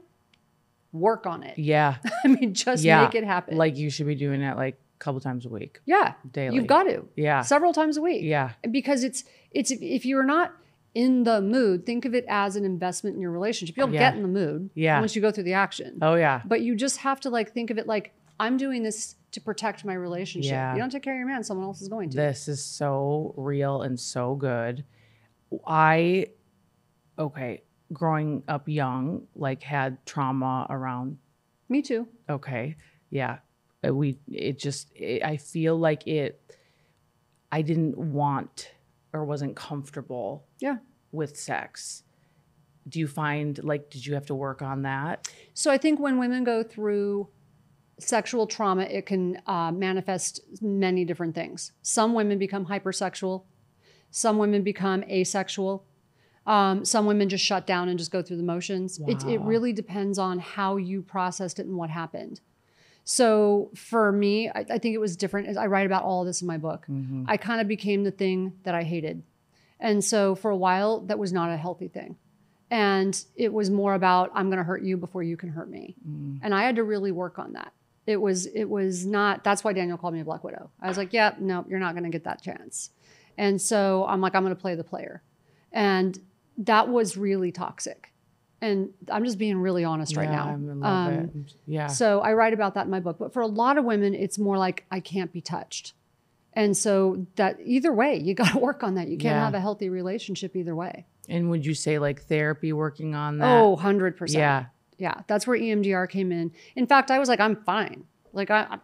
work on it. yeah. I mean, just Yeah. make it happen. Like you should be doing it like a couple times a week. yeah, Daily. you've got to Yeah. several times a week. Yeah. because it's it's if you're not in the mood, think of it as an investment in your relationship. You'll Yeah. get in the mood Yeah. once you go through the action. Oh yeah. But you just have to like think of it like I'm doing this to protect my relationship. Yeah. You don't take care of your man, someone else is going to. This is so real and so good. I okay, growing up young, like had trauma around Me too. okay. Yeah. Uh, We it just it, I feel like it I didn't want or wasn't comfortable Yeah. with sex. Do you find like did you have to work on that? So I think when women go through sexual trauma, it can uh, manifest many different things. Some women become hypersexual. Some women become asexual. Um, some women just shut down and just go through the motions. It, it really depends on how you processed it and what happened. So for me, I, I think it was different. I write about all this in my book. I kind of became the thing that I hated. And so for a while, that was not a healthy thing. And it was more about, I'm going to hurt you before you can hurt me. And I had to really work on that. It was, it was not, that's why Daniel called me a Black Widow. I was like, yeah, no, you're not going to get that chance. And so I'm like, I'm going to play the player. And that was really toxic. And I'm just being really honest right now. I love Um. Yeah. so I write about that in my book. But for a lot of women, it's more like I can't be touched. And so that either way, you got to work on that. You can't Yeah. have a healthy relationship either way. and would you say like therapy working on that? Oh, 100%. yeah. Yeah, that's where EMDR came in. In fact, I was like, I'm fine. Like I, I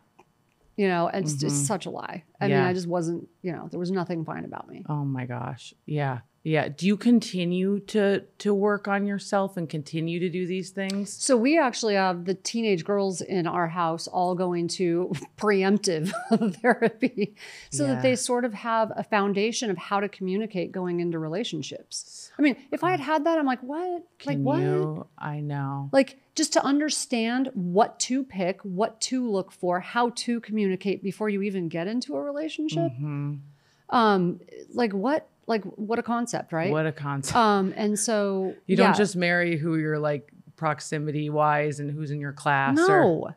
you know, it's just such a lie. I mean, Mm-hmm. I just wasn't. You know, there was nothing fine about me. Oh my gosh. Yeah. Yeah. Do you continue to to work on yourself and continue to do these things? So we actually have the teenage girls in our house all going to preemptive therapy so Yeah. that they sort of have a foundation of how to communicate going into relationships. I mean, if I had had that, I'm like, what? like what? you? I know. Like just to understand what to pick, what to look for, how to communicate before you even get into a relationship. Mhm. Um, like what? Like what a concept, right? What a concept. um, and so you don't just marry who you're like proximity wise and who's in your class. or- No.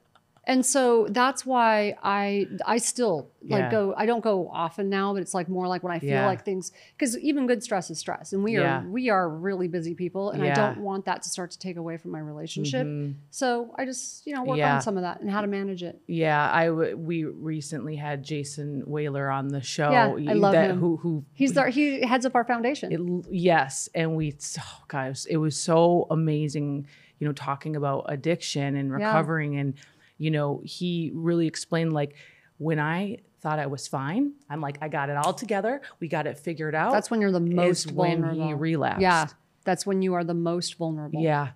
And so that's why I I still like Yeah. go I don't go often now, but it's like more like when I feel Yeah. like things because even good stress is stress. And we Yeah. are we are really busy people and I don't want that to start to take away from my relationship. Mhm. So I just, you know, work on some of that and how to manage it. Yeah, I w- we recently had Jason Whaler on the show. Yeah, I love that, him. Who who He's there he heads up our foundation. It, yes, and we, oh guys, it was so amazing, you know, talking about addiction and recovering, and you know, he really explained like when I thought I was fine, I'm like, I got it all together, we got it figured out. that's when you're the is most when vulnerable. he relapsed. Yeah. That's when you are the most vulnerable. Yeah.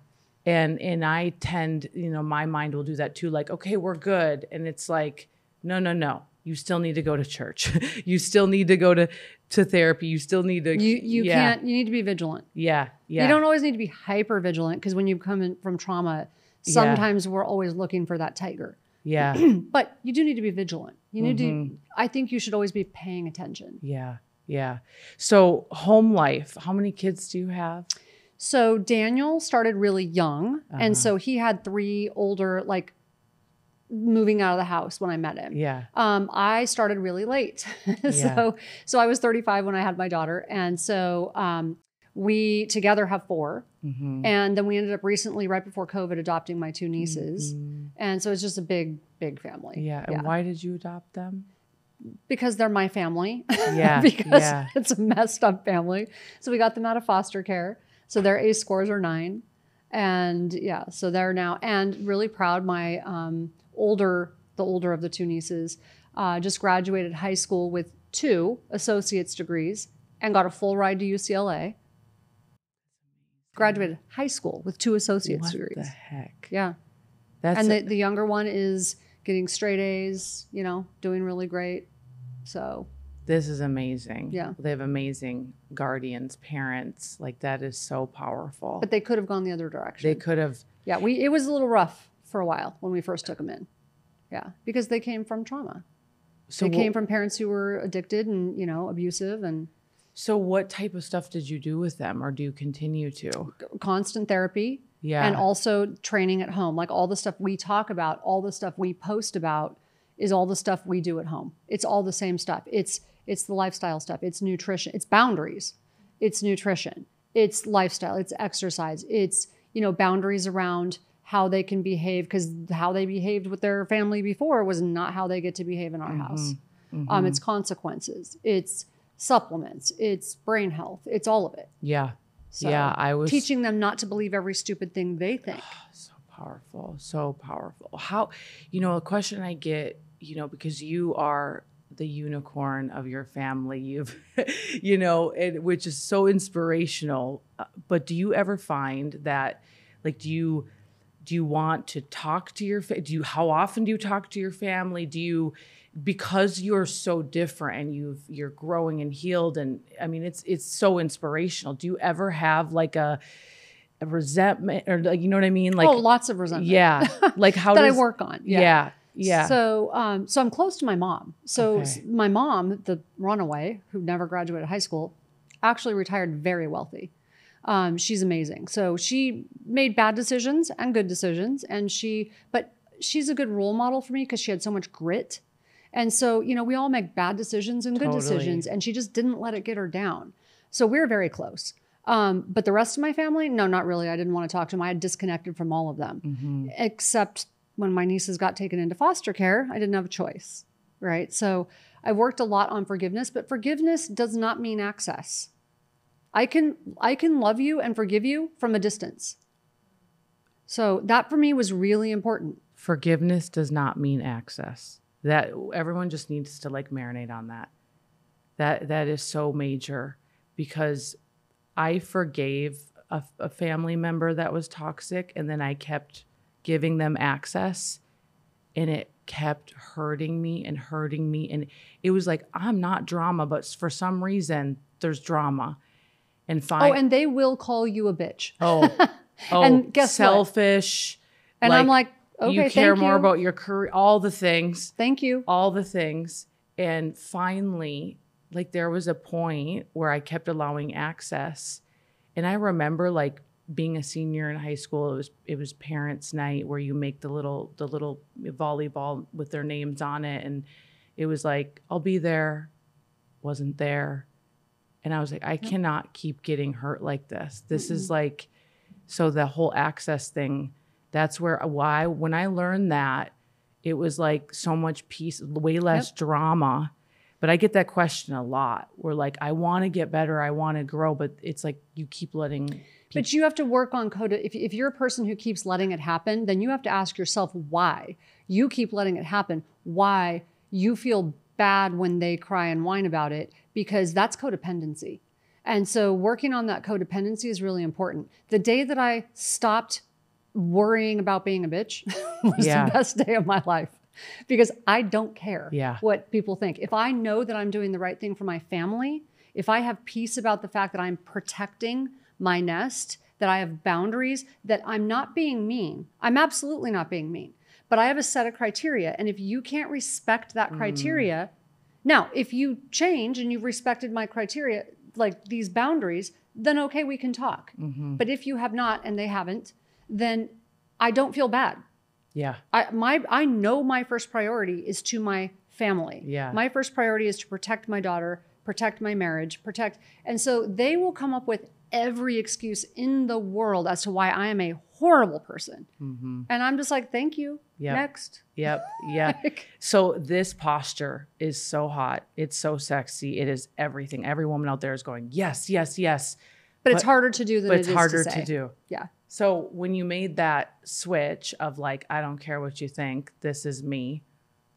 And and I tend, you know, my mind will do that too. Like, okay, we're good. And it's like, no, no, no. You still need to go to church. you still need to go to to therapy. You still need to You you yeah, can't you need to be vigilant. Yeah. Yeah. You don't always need to be hyper vigilant because when you come in from trauma, Yeah. sometimes we're always looking for that tiger. yeah. But you do need to be vigilant. You need Mm-hmm. to I think you should always be paying attention. Yeah. Yeah. So home life, how many kids do you have? So Daniel started really young Uh-huh. and so he had three older like moving out of the house when I met him. Yeah. Um, I started really late. so so I was 35 when I had my daughter. And so um, we together have 4 Mhm. And then we ended up recently, right before COVID, adopting my two nieces. Mhm. And so it's just a big, big family. Yeah. And why did you adopt them? Because they're my family. Yeah. because yeah. it's a messed up family. So we got them out of foster care. So their ACE scores are nine. And yeah, so they're now, and really proud. My um, older, the older of the two nieces, uh, just graduated high school with two associate's degrees and got a full ride to UCLA. Graduated high school with two associate's What degrees. the heck? Yeah. That's and the, the younger one is getting straight A's, you know, doing really great. So This is amazing. Yeah. They have amazing guardians, parents. Like that is so powerful. but they could have gone the other direction. they could have Yeah, we it was a little rough for a while when we first took them in. Yeah, because they came from trauma. so they came from parents who were addicted and you know abusive and so what type of stuff did you do with them or do you continue to? constant therapy Yeah. and also training at home. Like all the stuff we talk about, all the stuff we post about is all the stuff we do at home. It's all the same stuff. It's it's the lifestyle stuff. It's nutrition. It's boundaries. It's nutrition. It's lifestyle. It's exercise. It's you know boundaries around how they can behave because how they behaved with their family before was not how they get to behave in our house. Um, it's consequences. It's supplements. It's brain health. It's all of it. yeah. So yeah. I was teaching them not to believe every stupid thing they think. so powerful. So powerful. How you know, a question I get, you know, because you are the unicorn of your family. You've you know, and which is so inspirational. Uh, But do you ever find that like do you do you want to talk to your fa- do you how often do you talk to your family do you because you're so different and you've you're growing and healed and i mean it's it's so inspirational do you ever have like a, a resentment or like you know what i mean like oh, lots of resentment. yeah like how that does I work on. yeah Yeah. yeah, So, um, so I'm close to my mom. So Okay. my mom, the runaway who never graduated high school, actually retired very wealthy. Um, she's amazing. So she made bad decisions and good decisions, and she, but she's a good role model for me because she had so much grit. And so, you know, we all make bad decisions and good Totally. decisions, and she just didn't let it get her down. So we're very close. Um, but the rest of my family, no, not really. I didn't want to talk to them. I had disconnected from all of them Mm-hmm. except when my nieces got taken into foster care, I didn't have a choice, right? So I worked a lot on forgiveness, but forgiveness does not mean access. I can I can love you and forgive you from a distance. So that for me was really important. Forgiveness does not mean access. That everyone just needs to like marinate on that. That that is so major because I forgave a, a family member that was toxic and then I kept giving them access and it kept hurting me and hurting me and it was like I'm not drama but for some reason there's drama and fine Oh, and they will call you a bitch. oh oh And guess what? selfish And I'm like, okay, you care more you. about your career all the things. Thank you. all the things. And finally like there was a point where I kept allowing access. And I remember like being a senior in high school it was it was parents night where you make the little the little volleyball with their names on it. And it was like I'll be there. Wasn't there. And I was like I cannot keep getting hurt like this. This is like so the whole access thing that's where uh, why when I learned that it was like so much peace way less drama but I get that question a lot where like I want to get better I want to grow but it's like you keep letting But you have to work on code. If, if you're a person who keeps letting it happen, then you have to ask yourself why you keep letting it happen. Why you feel bad when they cry and whine about it, because that's codependency. And so working on that codependency is really important. The day that I stopped worrying about being a bitch was Yeah. the best day of my life because I don't care Yeah. what people think. If I know that I'm doing the right thing for my family, if I have peace about the fact that I'm protecting my nest, that I have boundaries, that I'm not being mean, I'm absolutely not being mean, but I have a set of criteria. And if you can't respect that mm. criteria, now, if you change and you've respected my criteria, like these boundaries, then okay, we can talk. Mm-hmm. But if you have not and they haven't, then I don't feel bad. yeah I my I know my first priority is to my family. Yeah. My first priority is to protect my daughter, protect my marriage, protect and so they will come up with every excuse in the world as to why I am a horrible person. Mm-hmm. And I'm just like, thank you. Yep. Next. Yep. Yeah. so this posture is so hot. It's so sexy. It is everything. Every woman out there is going, yes, yes, yes. But, it's harder to do than But it it's harder to, to, do. Yeah. So when you made that switch of like, I don't care what you think, this is me.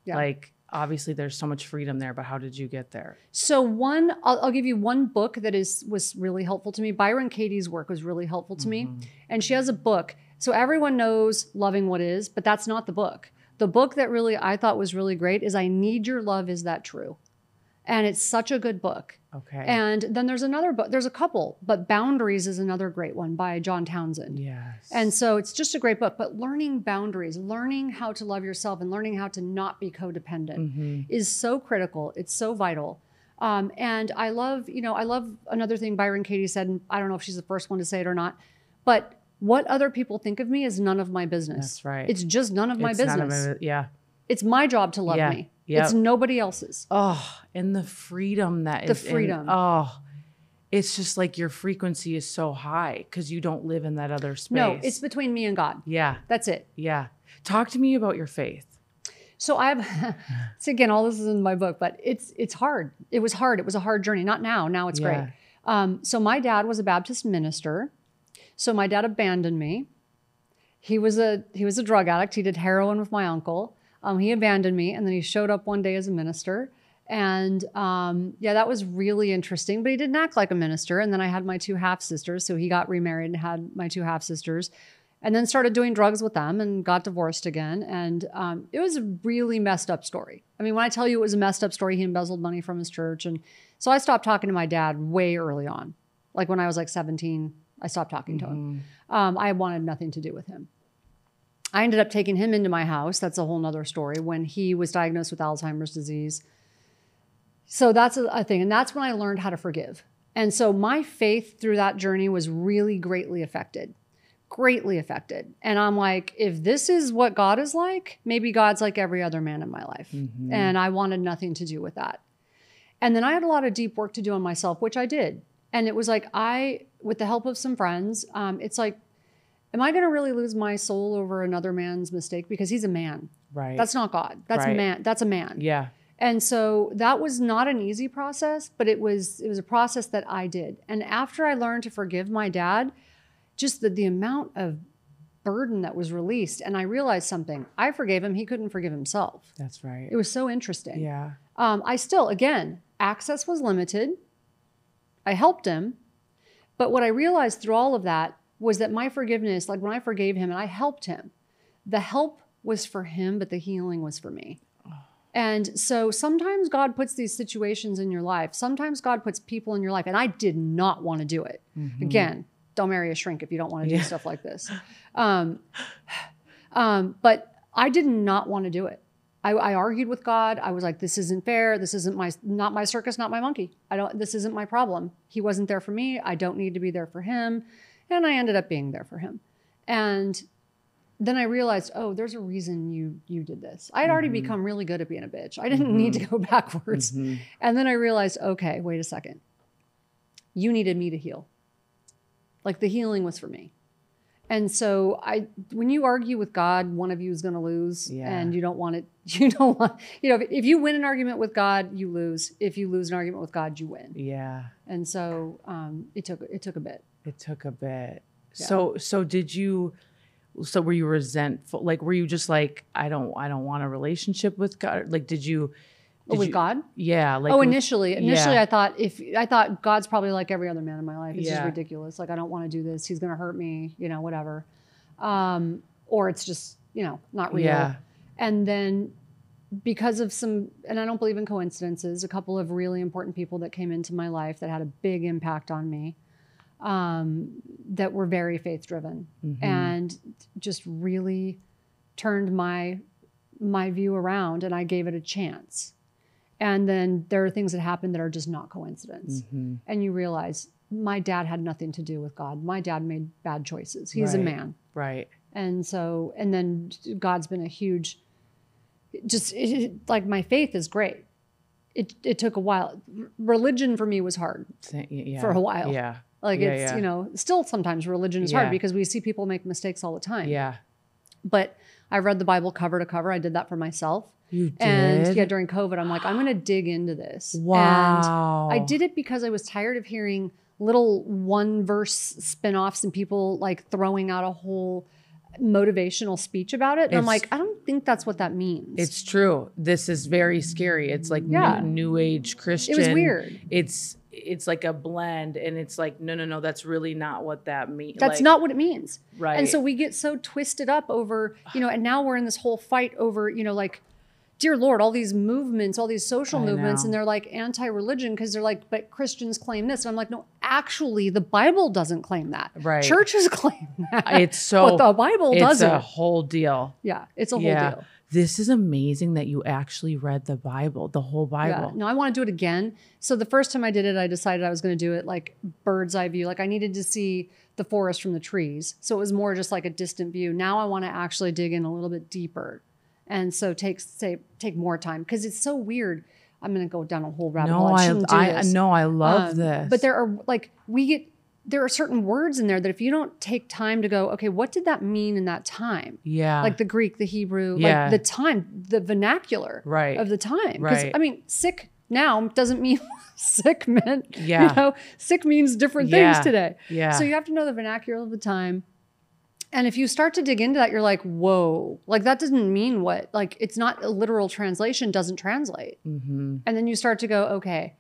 Yeah. Like obviously there's so much freedom there, but how did you get there? So one, I'll, I'll give you one book that is was really helpful to me. Byron Katie's work was really helpful to me, mm-hmm. and she has a book. So everyone knows "Loving What Is," but that's not the book. The book that really I thought was really great is "I Need Your Love." Is that true? And it's such a good book. Okay. And then there's another book. There's a couple, but "Boundaries" is another great one by John Townsend. yes. And so it's just a great book, but learning boundaries, learning how to love yourself and learning how to not be codependent Mm-hmm. is so critical. It's so vital. Um, and I love, you know, I love another thing Byron Katie said, and I don't know if she's the first one to say it or not, but what other people think of me is none of my business. That's right. It's just none of my It's business. of it- yeah. It's my job to love Yeah. me. Yep. It's nobody else's. Oh, and the freedom that The is in- freedom. oh, it's just like your frequency is so high because you don't live in that other space. No, it's between me and God. yeah, That's it. yeah. Talk to me about your faith. So I've so again, all this is in my book, but it's it's hard. It was hard. It was a hard journey. Not now. Now it's Yeah. great. Um, so my dad was a Baptist minister. So my dad abandoned me. He was a he was a drug addict. He did heroin with my uncle. Um, he abandoned me, and then he showed up one day as a minister. And um, yeah, that was really interesting. But he didn't act like a minister. And then I had my two half sisters. So he got remarried and had my two half sisters and then started doing drugs with them and got divorced again. And um, it was a really messed up story. I mean, when I tell you it was a messed up story, he embezzled money from his church. And so I stopped talking to my dad way early on. Like when I was like 17, I stopped talking to him. Um, I wanted nothing to do with him. I ended up taking him into my house. That's a whole nother story when he was diagnosed with Alzheimer's disease. So that's a, a thing. And that's when I learned how to forgive. And so my faith through that journey was really greatly affected greatly affected. And I'm like, if this is what God is like, maybe God's like every other man in my life. And I wanted nothing to do with that. And then I had a lot of deep work to do on myself, which I did. And it was like, I, with the help of some friends, um, it's like, am I going to really lose my soul over another man's mistake? Because he's a man. Right. That's not God. That's Right. man. That's a man. yeah. And so that was not an easy process, but it was it was a process that I did. And after I learned to forgive my dad, just the, the amount of burden that was released. And I realized something. I forgave him. He couldn't forgive himself. That's right. It was so interesting. yeah. Um, I still, again, access was limited. I helped him. But what I realized through all of that was that my forgiveness, like when I forgave him and I helped him, the help was for him, but the healing was for me. And so sometimes God puts these situations in your life. Sometimes God puts people in your life. And I did not want to do it. Again, don't marry a shrink if you don't want to do Yeah. stuff like this. Um, um, but I did not want to do it. I, I argued with God. I was like, "This isn't fair. This isn't my not my circus, not my monkey. I don't. This isn't my problem. He wasn't there for me. I don't need to be there for him." And I ended up being there for him. And then I realized, oh, there's a reason you you did this. I had already become really good at being a bitch. I didn't need to go backwards. Mhm. And then I realized, okay, wait a second. You needed me to heal. Like the healing was for me. And so I when you argue with God, one of you is going to lose Yeah. and you don't want it you don't want you know if, if you win an argument with God, you lose. If you lose an argument with God, you win. Yeah. And so um, it took it took a bit. It took a bit. Yeah. So so did you so were you resentful? Like were you just like I don't I don't want a relationship with God? Like did you Oh, did with you- God? Yeah, like oh, initially, initially yeah. I thought if I thought God's probably like every other man in my life. It's just ridiculous. Like I don't want to do this. He's going to hurt me. You know, whatever. Um, or it's just you know not real. Yeah. And then because of some, and I don't believe in coincidences, a couple of really important people that came into my life that had a big impact on me. Um, that were very faith driven Mhm. and just really turned my my view around and I gave it a chance. And then there are things that happen that are just not coincidence. Mhm. And you realize my dad had nothing to do with God. My dad made bad choices. He's a man. Right. And so, and then God's been a huge, just it- like my faith is great. It, it took a while. Religion for me was hard. Yeah. For a while. Yeah. Like Yeah, it's, yeah. you know, still sometimes religion is Yeah. hard because we see people make mistakes all the time. Yeah. But I read the Bible cover to cover. I did that for myself. You did. And yeah, during COVID, I'm like, I'm going to dig into this. wow. And I did it because I was tired of hearing little one verse spin offs and people like throwing out a whole motivational speech about it. And I'm like, I don't think that's what that means. It's true. This is very scary. It's like Yeah. new, new age Christian. it was weird. It's it's like a blend, and it's like no, no, no. That's really not what that means. That's not what it means. right. And so we get so twisted up over, you know, and now we're in this whole fight over, you know, like, dear Lord, all these movements, all these social I movements, know. and they're like anti religion because they're like, but Christians claim this. And I'm like, no, actually, the Bible doesn't claim that. Right. Churches claim that. it's so. but the Bible it's doesn't. It's a whole deal. yeah, it's a whole yeah. deal. This is amazing that you actually read the Bible, the whole Bible. Yeah. No, I want to do it again. So the first time I did it, I decided I was going to do it like bird's eye view. Like I needed to see the forest from the trees. So it was more just like a distant view. Now I want to actually dig in a little bit deeper. And so take say take more time because it's so weird. I'm going to go down a whole rabbit No, hole. I I, I no, I love Um, this. But there are like we get there are certain words in there that if you don't take time to go, okay, what did that mean in that time? yeah, Like the Greek, the Hebrew, Yeah. like the time, the vernacular right, of the time. Because Right. I mean, sick now doesn't mean sick meant. Yeah. You know, sick means different Yeah. things today. yeah, So you have to know the vernacular of the time. And if you start to dig into that, you're like, whoa, like that doesn't mean what, like it's not a literal translation, doesn't translate. hmm And then you start to go, okay,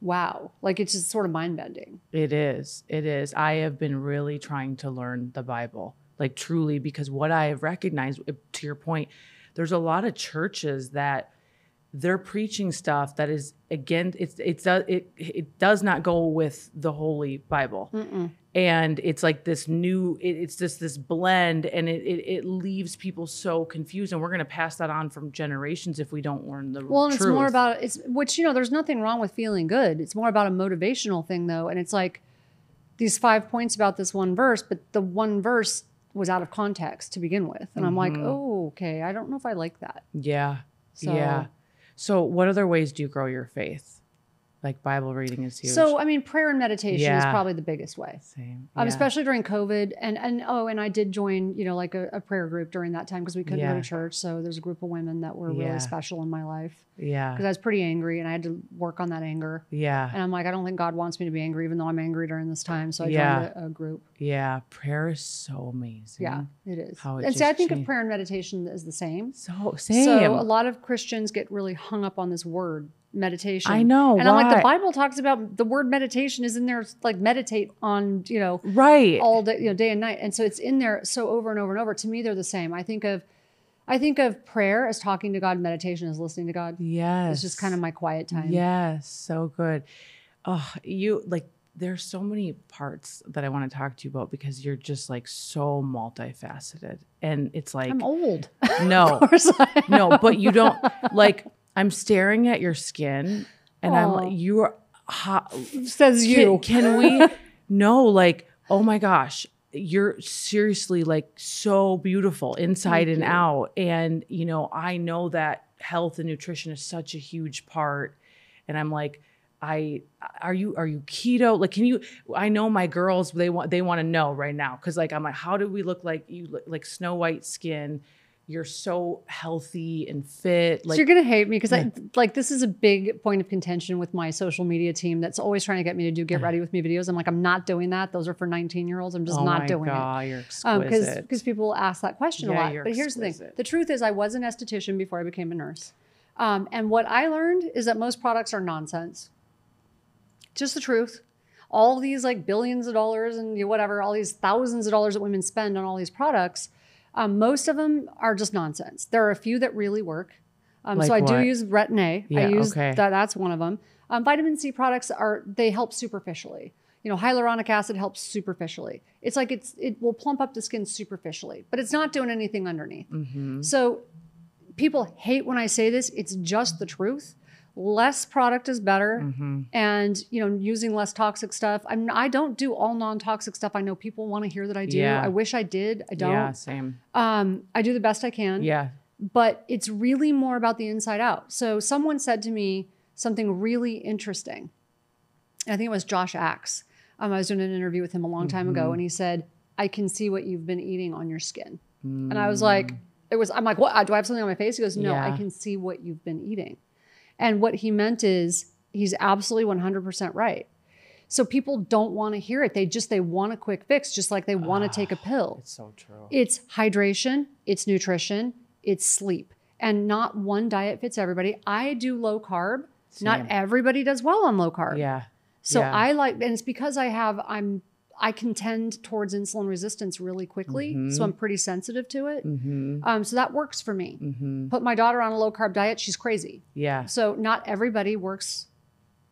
wow. Like it's just sort of mind bending. It is. It is. I have been really trying to learn the Bible, like truly, because what I have recognized, uh, to your point, there's a lot of churches that they're preaching stuff that is again, it's it's uh, it it does not go with the Holy Bible, Mm-mm. And it's like this new, it, it's just this blend, and it, it it leaves people so confused, and we're gonna pass that on from generations if we don't learn the Well, and it's more about it's which you know, there's nothing wrong with feeling good. It's more about a motivational thing though, and it's like these five points about this one verse, but the one verse was out of context to begin with, and I'm like, oh, okay, I don't know if I like that. yeah, So, yeah. So, what other ways do you grow your faith? Like Bible reading is huge. So, I mean, prayer and meditation is probably the biggest way. same. Um, especially during COVID, and and oh, and I did join, you know, like a, a prayer group during that time because we couldn't go to church. So there's a group of women that were Yeah. really special in my life yeah. because I was pretty angry and I had to work on that anger. Yeah. And I'm like, I don't think God wants me to be angry, even though I'm angry during this time. So I Yeah. joined a, a group. Yeah. Prayer is so amazing. Yeah, it is. How it and see, I think of prayer and meditation as the same. So same. So a lot of Christians get really hung up on this word meditation. I know, And I'm like, the Bible talks about the word meditation is in there, like meditate on, you know, right. all day, you know, day and night. And so it's in there so over and over and over. To me, they're the same. I think of, I think of prayer as talking to God, meditation as listening to God. yes. It's just kind of my quiet time. Yes. So good. Oh, you like there's so many parts that I want to talk to you about because you're just like so multifaceted. And it's like I'm old. no. of course I am. no, but you don't like I'm staring at your skin and I'm like you're hot Says you. Can, can we no like oh my gosh you're seriously like so beautiful inside Thank and you. out. And you know I know that health and nutrition is such a huge part. And I'm like I are you are you keto? Like can you I know my girls they want they want to know right now. Cuz like I'm like how do we look like you look like snow white skin you're so healthy and fit so you're gonna hate me because I like this is a big point of contention with my social media team that's always trying to get me to do get ready with me videos. I'm like, I'm not doing that. Those are for 19 year olds. I'm just oh not doing it. God, you're because exquisite. because people ask that question a Yeah, lot. you're But here's the thing: the truth is, I was an esthetician before I became a nurse, um, and what I learned is that most products are nonsense. Just the truth. All these like billions of dollars and you know, whatever, all these thousands of dollars that women spend on all these products, um, most of them are just nonsense. There are a few that really work. Um, so I Like do use Retin A. Yeah, I use okay. that. That's one of them. Um, vitamin C products are they help superficially. You know, hyaluronic acid helps superficially. It's like it's it will plump up the skin superficially, but it's not doing anything underneath. Mhm. So people hate when I say this. It's just the truth. Less product is better, Mhm. and you know, using less toxic stuff. I'm I don't do all non-toxic stuff. I know people want to hear that I do. Yeah. I wish I did. I don't. Yeah, same. Um, I do the best I can Yeah. but it's really more about the inside out. So someone said to me something really interesting. I think it was Josh Axe. Um, I was doing an interview with him a long time Mm-hmm. ago, and he said, "I can see what you've been eating on your skin." And I was Mm. like, "It was." I'm like, "What? Do I have something on my face?" He goes, "No, I can see what you've been eating." And what he meant is, he's absolutely 100% right. So people don't want to hear it. They just they want a quick fix, just like they want to ah, take a pill. It's so true. It's hydration, it's nutrition, it's sleep. And not one diet fits everybody. I do low carb. Not everybody does well on low carb. yeah. So yeah. I like and it's because I have I'm I can tend towards insulin resistance really quickly. So I'm pretty sensitive to it. Mm-hmm. Um, so that works for me. Mm-hmm. Put my daughter on a low carb diet, she's crazy. Yeah. So not everybody works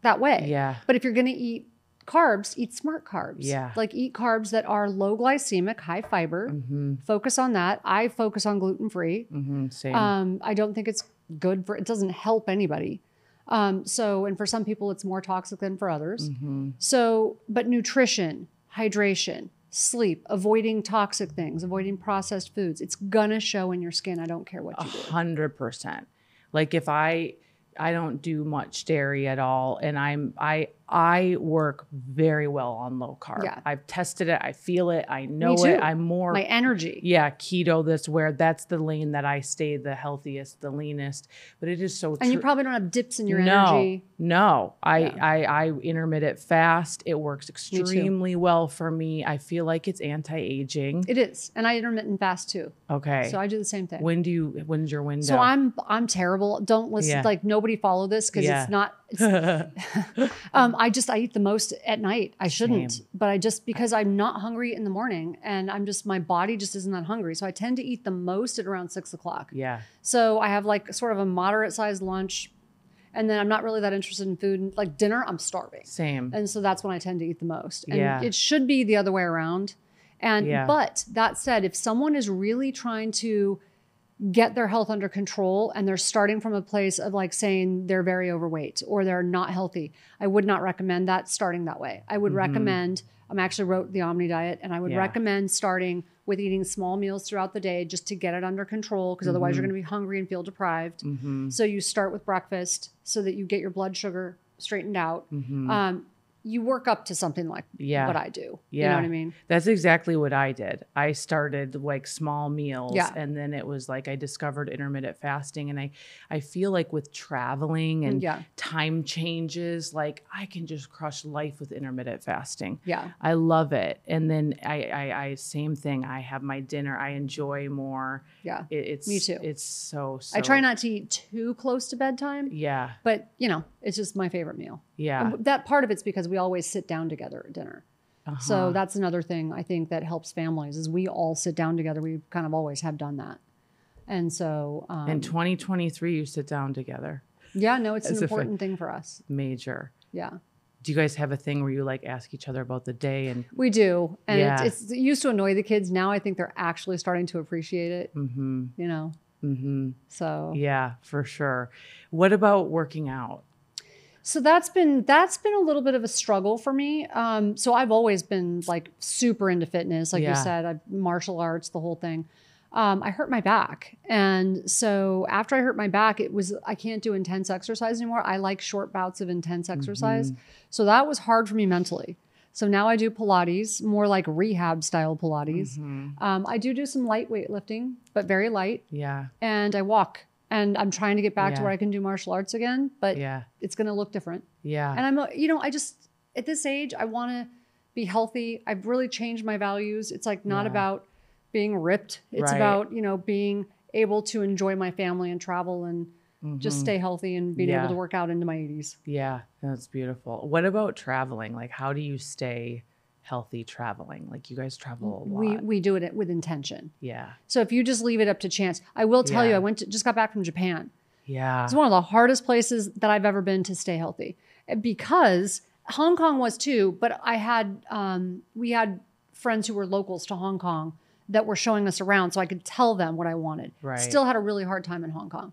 that way. Yeah. But if you're going to eat carbs, eat smart carbs. Yeah. Like eat carbs that are low glycemic, high fiber. Mm-hmm. Focus on that. I focus on gluten free. Mm-hmm. Same. Um, I don't think it's good for. It doesn't help anybody. Um, so, and for some people, it's more toxic than for others. mm-hmm. So, but nutrition, hydration, sleep, avoiding toxic things, avoiding processed foods, it's gonna show in your skin. I don't care what you do. hundred percent. Like if I I don't do much dairy at all and I'm I I work very well on low carb. Yeah. I've tested it, I feel it, I know it. I'm more My energy. yeah, keto That's where that's the lane that I stay the healthiest, the leanest. But it is so And you probably don't have dips in your no, energy. No, I, Yeah. I I intermittent fast. It works extremely well for me. I feel like it's anti-aging. It is. And I intermittent fast too. Okay. So I do the same thing. when do you when's your window? So I'm I'm terrible. Don't listen. Yeah. Like nobody follow this because Yeah. it's not. Um, I just I eat the most at night. I shouldn't, Same. but I just because I'm not hungry in the morning, and I'm just my body just isn't that hungry. So I tend to eat the most at around six o'clock. yeah. So I have like sort of a moderate sized lunch, and then I'm not really that interested in food. Like dinner, I'm starving, Same. and so that's when I tend to eat the most. And Yeah. it should be the other way around. And Yeah. but that said, if someone is really trying to get their health under control and they're starting from a place of like saying they're very overweight or they're not healthy, I would not recommend that starting that way. I would recommend, I'm actually wrote the Omni diet and I would Mm-hmm. Yeah. recommend starting with eating small meals throughout the day just to get it under control because otherwise Mm-hmm. you're going to be hungry and feel deprived. Mhm. So you start with breakfast so that you get your blood sugar straightened out, um, you work up to something like. Yeah. what I do. Yeah. You know what I mean? That's exactly what I did. I started like small meals Yeah. and then it was like I discovered intermittent fasting and I I feel like with traveling and Yeah. time changes like I can just crush life with intermittent fasting. Yeah. I love it. And then I I, I same thing. I have my dinner. I enjoy more. Yeah. It, it's Me too. It's so, so I try not to eat too close to bedtime, Yeah. but you know, it's just my favorite meal. Yeah. That part of it's because we always sit down together at dinner. Uh-huh. So that's another thing I think that helps families is we all sit down together. We kind of always have done that. And so, um, in 2023 you sit down together. yeah, no, it's an important thing for us. Major. Yeah, Do you guys have a thing where you like ask each other about the day and we do. And Yeah. it's, it's, it used to annoy the kids. Now I think they're actually starting to appreciate it, mm-hmm, you know? mm-hmm. So, Yeah, for sure. What about working out? So that's been, that's been a little bit of a struggle for me. Um, so I've always been like super into fitness. Like Yeah. you said, I martial arts, the whole thing. um, I hurt my back. And so after I hurt my back, it was, I can't do intense exercise anymore. I like short bouts of intense exercise. So that was hard for me mentally. So now I do Pilates, more like rehab style Pilates. Um, I do do some light weightlifting, but very light. Yeah, And I walk. And I'm trying to get back to where I can do martial arts again, but yeah, it's going to look different. yeah. And I'm, you know, I just, at this age, I want to be healthy. I've really changed my values. It's like not Yeah. about being ripped, it's Right. about, you know, being able to enjoy my family and travel and just stay healthy and being Mm-hmm. Yeah. able to work out into my 80s. Yeah, that's beautiful. What about traveling? Like, how do you stay healthy traveling? Like, you guys travel a lot. We, we do it with intention. yeah, So if you just leave it up to chance, I will tell you, I went to, just got back from Japan. yeah, It's one of the hardest places that I've ever been to stay healthy eh, because Hong Kong was too. But I had um, we had friends who were locals to Hong Kong that were showing us around, so I could tell them what I wanted. Right. Still had a really hard time in Hong Kong,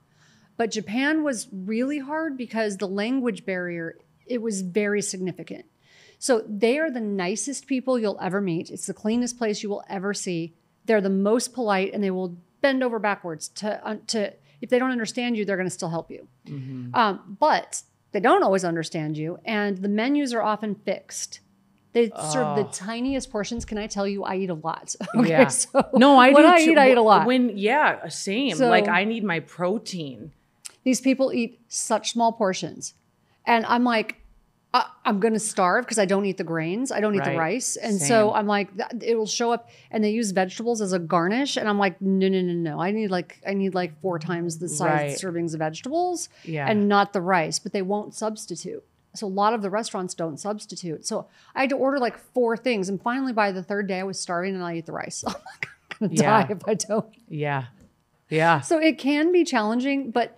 but Japan was really hard because the language barrier it was very significant. So they are the nicest people you'll ever meet. It's the cleanest place you will ever see. They're the most polite, and they will bend over backwards to uh, to. If they don't understand you, they're going to still help you. Mm-hmm. Um, but they don't always understand you, and the menus are often fixed. They serve the Oh. tiniest portions. Can I tell you, I eat a lot. Okay, yeah. so no, I when do I too. eat, I eat a lot. When yeah, same. So- like, I need my protein. These people eat such small portions, and I'm like, I, I'm going to starve because I don't eat the grains. I don't eat the rice, and Same. so I'm like, it will show up, and they use vegetables as a garnish, and I'm like, no, no, no, no. I need like I need like four times the size Right. servings of vegetables. Yeah, and not the rice, but they won't substitute. So a lot of the restaurants don't substitute. So I had to order like four things. And finally, by the third day, I was starving and I ate the rice. I'm like, I'm going to die if I don't. yeah, yeah. So it can be challenging. But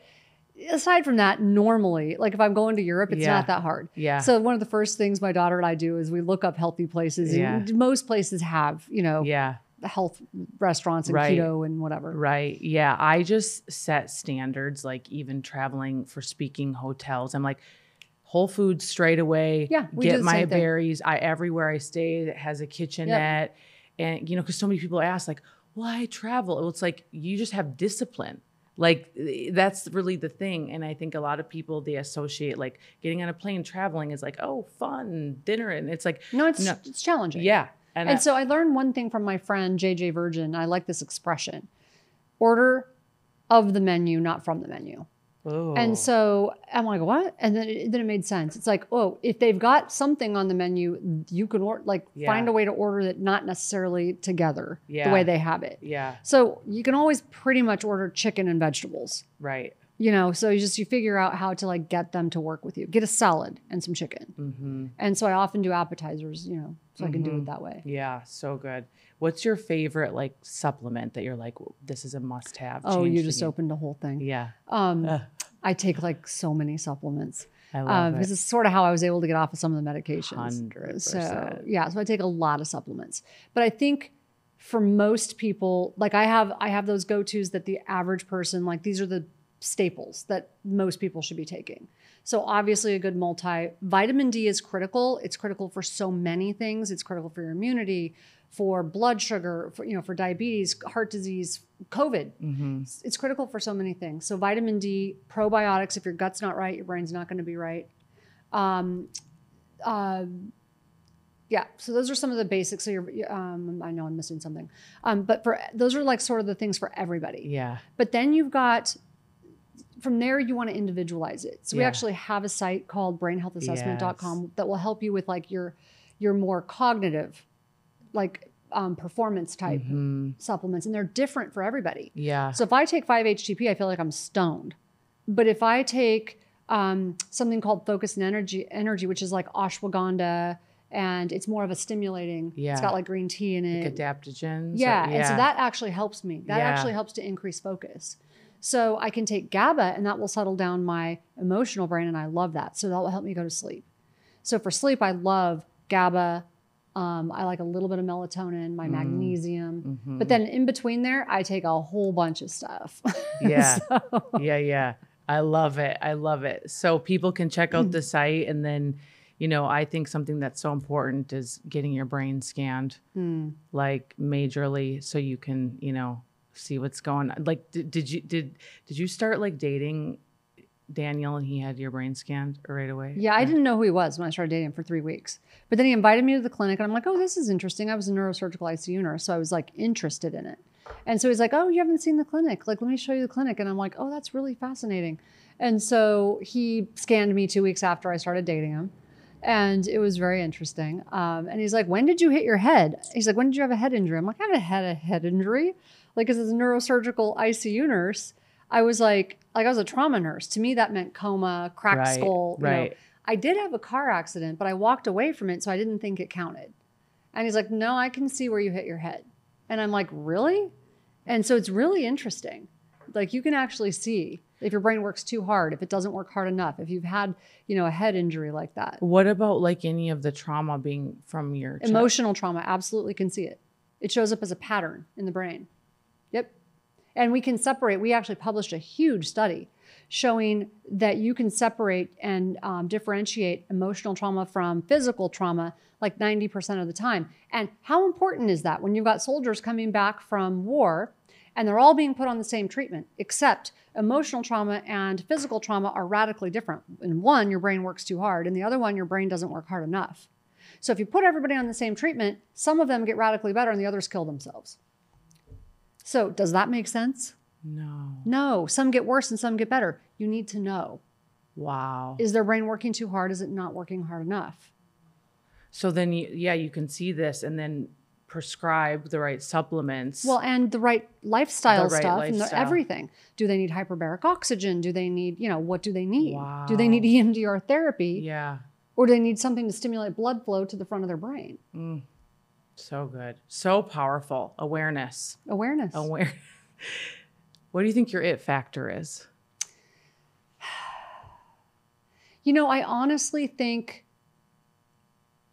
aside from that, normally, like if I'm going to Europe, it's Yeah. not that hard. Yeah. So one of the first things my daughter and I do is we look up healthy places. And Yeah. most places have, you know, Yeah. health restaurants and Right. keto and whatever. Right. Yeah. I just set standards, like even traveling for speaking hotels. I'm like, Whole Foods straight away. Yeah, get my same thing. berries. I everywhere I stay it has a kitchenette, and you know, because so many people ask, like, "Well, I travel." It's like you just have discipline. Like eh, that's really the thing, and I think a lot of people they associate like getting on a plane, traveling is like, oh, fun dinner, and it's like, No, it's, No. it's challenging. yeah, and, And I- so I learned one thing from my friend JJ Virgin. I like this expression order of the menu, not from the menu. Oh, And so I'm like, what? And then it, then it made sense. It's like, oh, if they've got something on the menu, you can or, like Yeah. find a way to order it not necessarily together the way they have it. yeah, So you can always pretty much order chicken and vegetables. right, You know, so you just you figure out how to like get them to work with you. Get a salad and some chicken. mm-hmm. And so I often do appetizers, you know, so I can do it that way. Yeah, so good. What's your favorite like supplement that you're like, this is a must have? Oh, you just opened the whole thing. Yeah, Um. I take like so many supplements I love um, it. because it's sort of how I was able to get off of some of the medications. 100%. So yeah, so I take a lot of supplements, but I think for most people, like I have, I have those go tos that the average person, like these are the staples that most people should be taking. So obviously a good multi vitamin D is critical. It's critical for so many things. It's critical for your immunity, for blood sugar, for you know, for diabetes, heart disease, COVID. Mm-hmm. It's- critical for so many things. So vitamin D, probiotics. If your gut's not right, your brain's not going to be right. Um, uh, yeah, so those are some of the basics. So you're, um, I know I'm missing something, um, but for those are like sort of the things for everybody. Yeah. But then you've got from there you want to individualize it. So we actually have a site called brainhealthassessment.com that will help you with like your your more cognitive like um, performance type Mhm. supplements and they're different for everybody. Yeah. So if I take 5-HTP, I feel like I'm stoned. But if I take um, something called focus and energy energy which is like ashwagandha and it's more of a stimulating. Yeah. It's got like green tea in it. Like adaptogens. or- Yeah, and so that actually helps me. That Yeah. actually helps to increase focus. So I can take GABA and that will settle down my emotional brain, and I love that. So that will help me go to sleep. So for sleep, I love GABA. Um, I like a little bit of melatonin, my magnesium, Mhm. but then in between there, I take a whole bunch of stuff. Yeah. So- yeah, yeah. I love it. I love it. So people can check out Mm. the site and then, you know, I think something that's so important is getting your brain scanned Hmm. like majorly so you can, you know, see what's going on. Like did, did you did did you start like dating Daniel and he had your brain scanned right away? Yeah, I didn't know who he was when I started dating him for three weeks. But then he invited me to the clinic, and I'm like, oh, this is interesting. I was a neurosurgical ICU nurse, so I was like interested in it. And so he's like, oh, you haven't seen the clinic? Like, let me show you the clinic. And I'm like, oh, that's really fascinating. And so he scanned me two weeks after I started dating him. And it was very interesting. Um, and he's like, when did you hit your head? He's like, when did you have a head injury? I'm like, I haven't had a head injury. Like, as a neurosurgical ICU nurse, I was like, like I was a trauma nurse. To me, that meant coma, cracked Right, skull. you know. right. I did have a car accident, but I walked away from it, so I didn't think it counted. And he's like, No, I can see where you hit your head. And I'm like, Really? And so it's really interesting. Like you can actually see if your brain works too hard, if it doesn't work hard enough, if you've had, you know, a head injury like that. What about like any of the trauma being from your? Emotional trauma, absolutely can see it. It shows up as a pattern in the brain. Yep. And we can separate. We actually published a huge study showing that you can separate and um, differentiate emotional trauma from physical trauma like 90% of the time. And how important is that when you've got soldiers coming back from war and they're all being put on the same treatment, except emotional trauma and physical trauma are radically different. In one, your brain works too hard, and the other one, your brain doesn't work hard enough. So if you put everybody on the same treatment, some of them get radically better and the others kill themselves. So does that make sense? No. No, some get worse and some get better. You need to know. Wow. Is their brain working too hard? Is it not working hard enough? So then you yeah, you can see this and then prescribe the right supplements. Well, and the right lifestyle The right stuff and the, everything. Do they need hyperbaric oxygen? Do they need, you know, what do they need? Wow. Do they need EMDR therapy? yeah. Or do they need something to stimulate blood flow to the front of their brain? Mm. So good. So powerful. Awareness. Awareness. Aware. what do you think your it factor is? You know, I honestly think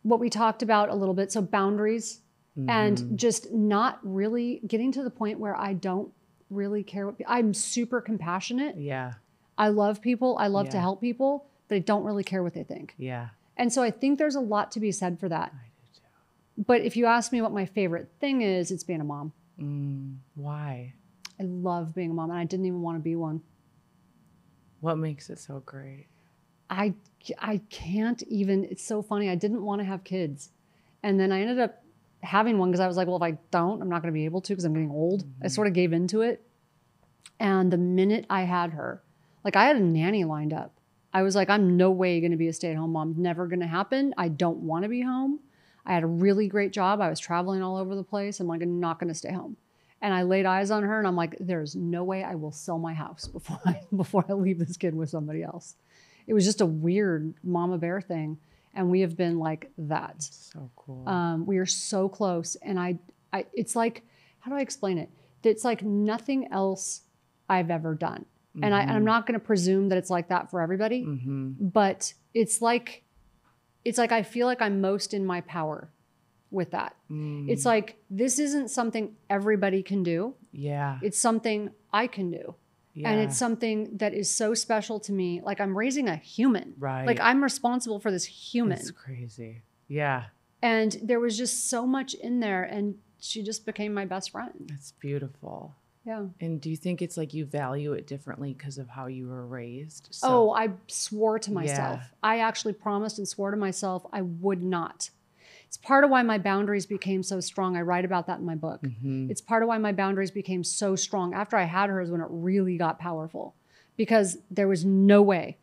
what we talked about a little bit so boundaries Mm-hmm. and just not really getting to the point where I don't really care what I'm super compassionate. Yeah. I love people, I love to help people, but I don't really care what they think. Yeah. And so I think there's a lot to be said for that. I do too. But if you ask me what my favorite thing is, it's being a mom. Mm, why? I love being a mom and I didn't even want to be one. What makes it so great? I I can't even it's so funny. I didn't want to have kids. And then I ended up having one because I was like, well, if I don't, I'm not going to be able to because I'm getting old. I sort of gave into it. And the minute I had her, like I had a nanny lined up. I was like, I'm no way going to be a stay-at-home mom. Never going to happen. I don't want to be home. I had a really great job. I was traveling all over the place. I'm like, I'm not going to stay home. And I laid eyes on her and I'm like, there's no way I will sell my house before I before I leave this kid with somebody else. It was just a weird mama bear thing. And we have been like that. So cool. Um, we are so close. And I, I it's like, how do I explain it? It's like nothing else I've ever done. And I, and I'm not going to presume that it's like that for everybody, mm-hmm. but it's like, it's like I feel like I'm most in my power with that. Mm, It's like this isn't something everybody can do. yeah. It's something I can do. yeah. And it's something that is so special to me. Like I'm raising a human. right. Like I'm responsible for this human. It's crazy. Yeah. And there was just so much in there. And she just became my best friend. It's beautiful. Yeah. And do you think it's like you value it differently because of how you were raised? So- oh, I swore to myself. Yeah. I actually promised and swore to myself I would not. It's part of why my boundaries became so strong. I write about that in my book. Mhm. It's part of why my boundaries became so strong. After I had her is when it really got powerful because there was no way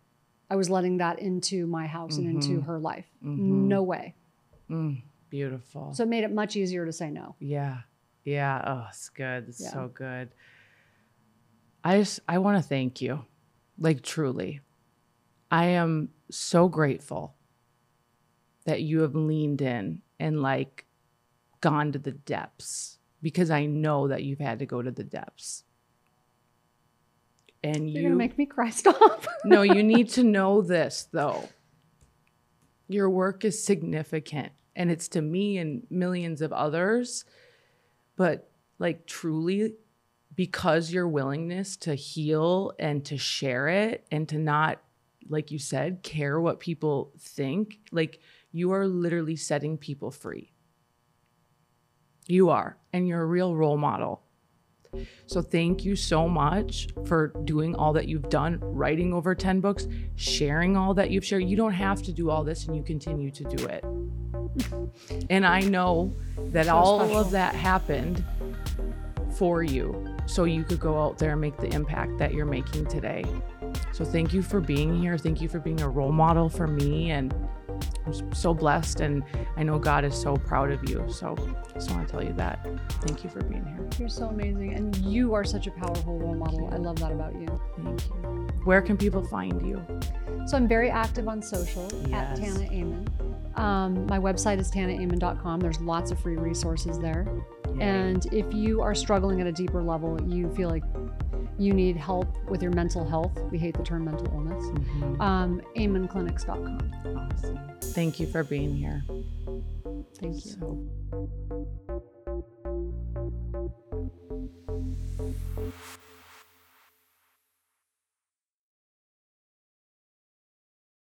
I was letting that into my house and into Mhm. her life. Mhm. No way. Mm, beautiful. So it made it much easier to say no. Yeah. Yeah. Oh, it's good. It's Yeah. so good. I just I want to thank you. Like truly. I am so grateful that you have leaned in and like gone to the depths because I know that you've had to go to the depths. And You're you gonna make me cry. Stop. no, you need to know this though. Your work is significant and it's to me and millions of others. But like truly, because your willingness to heal and to share it and to not, like you said, care what people think, like you are literally setting people free. You are, and you're a real role model. So thank you so much for doing all that you've done, writing over 10 books, sharing all that you've shared. You don't have to do all this and you continue to do it. And I know that So all special. of that happened for you so you could go out there and make the impact that you're making today. So thank you for being here. Thank you for being a role model for me and I'm so blessed and I know God is so proud of you. So I just want to tell you that. Thank you for being here. You're so amazing. And you are such a powerful role model. I love that about you. Thank you. Where can people find you? So I'm very active on social Yes. at Tana Amen. Um, my website is tanaamen.com. There's lots of free resources there. And if you are struggling at a deeper level, you feel like you need help with your mental health. We hate the term mental illness. Mhm. Um, amenclinics.com. Awesome. Thank you for being here. Thank you. So-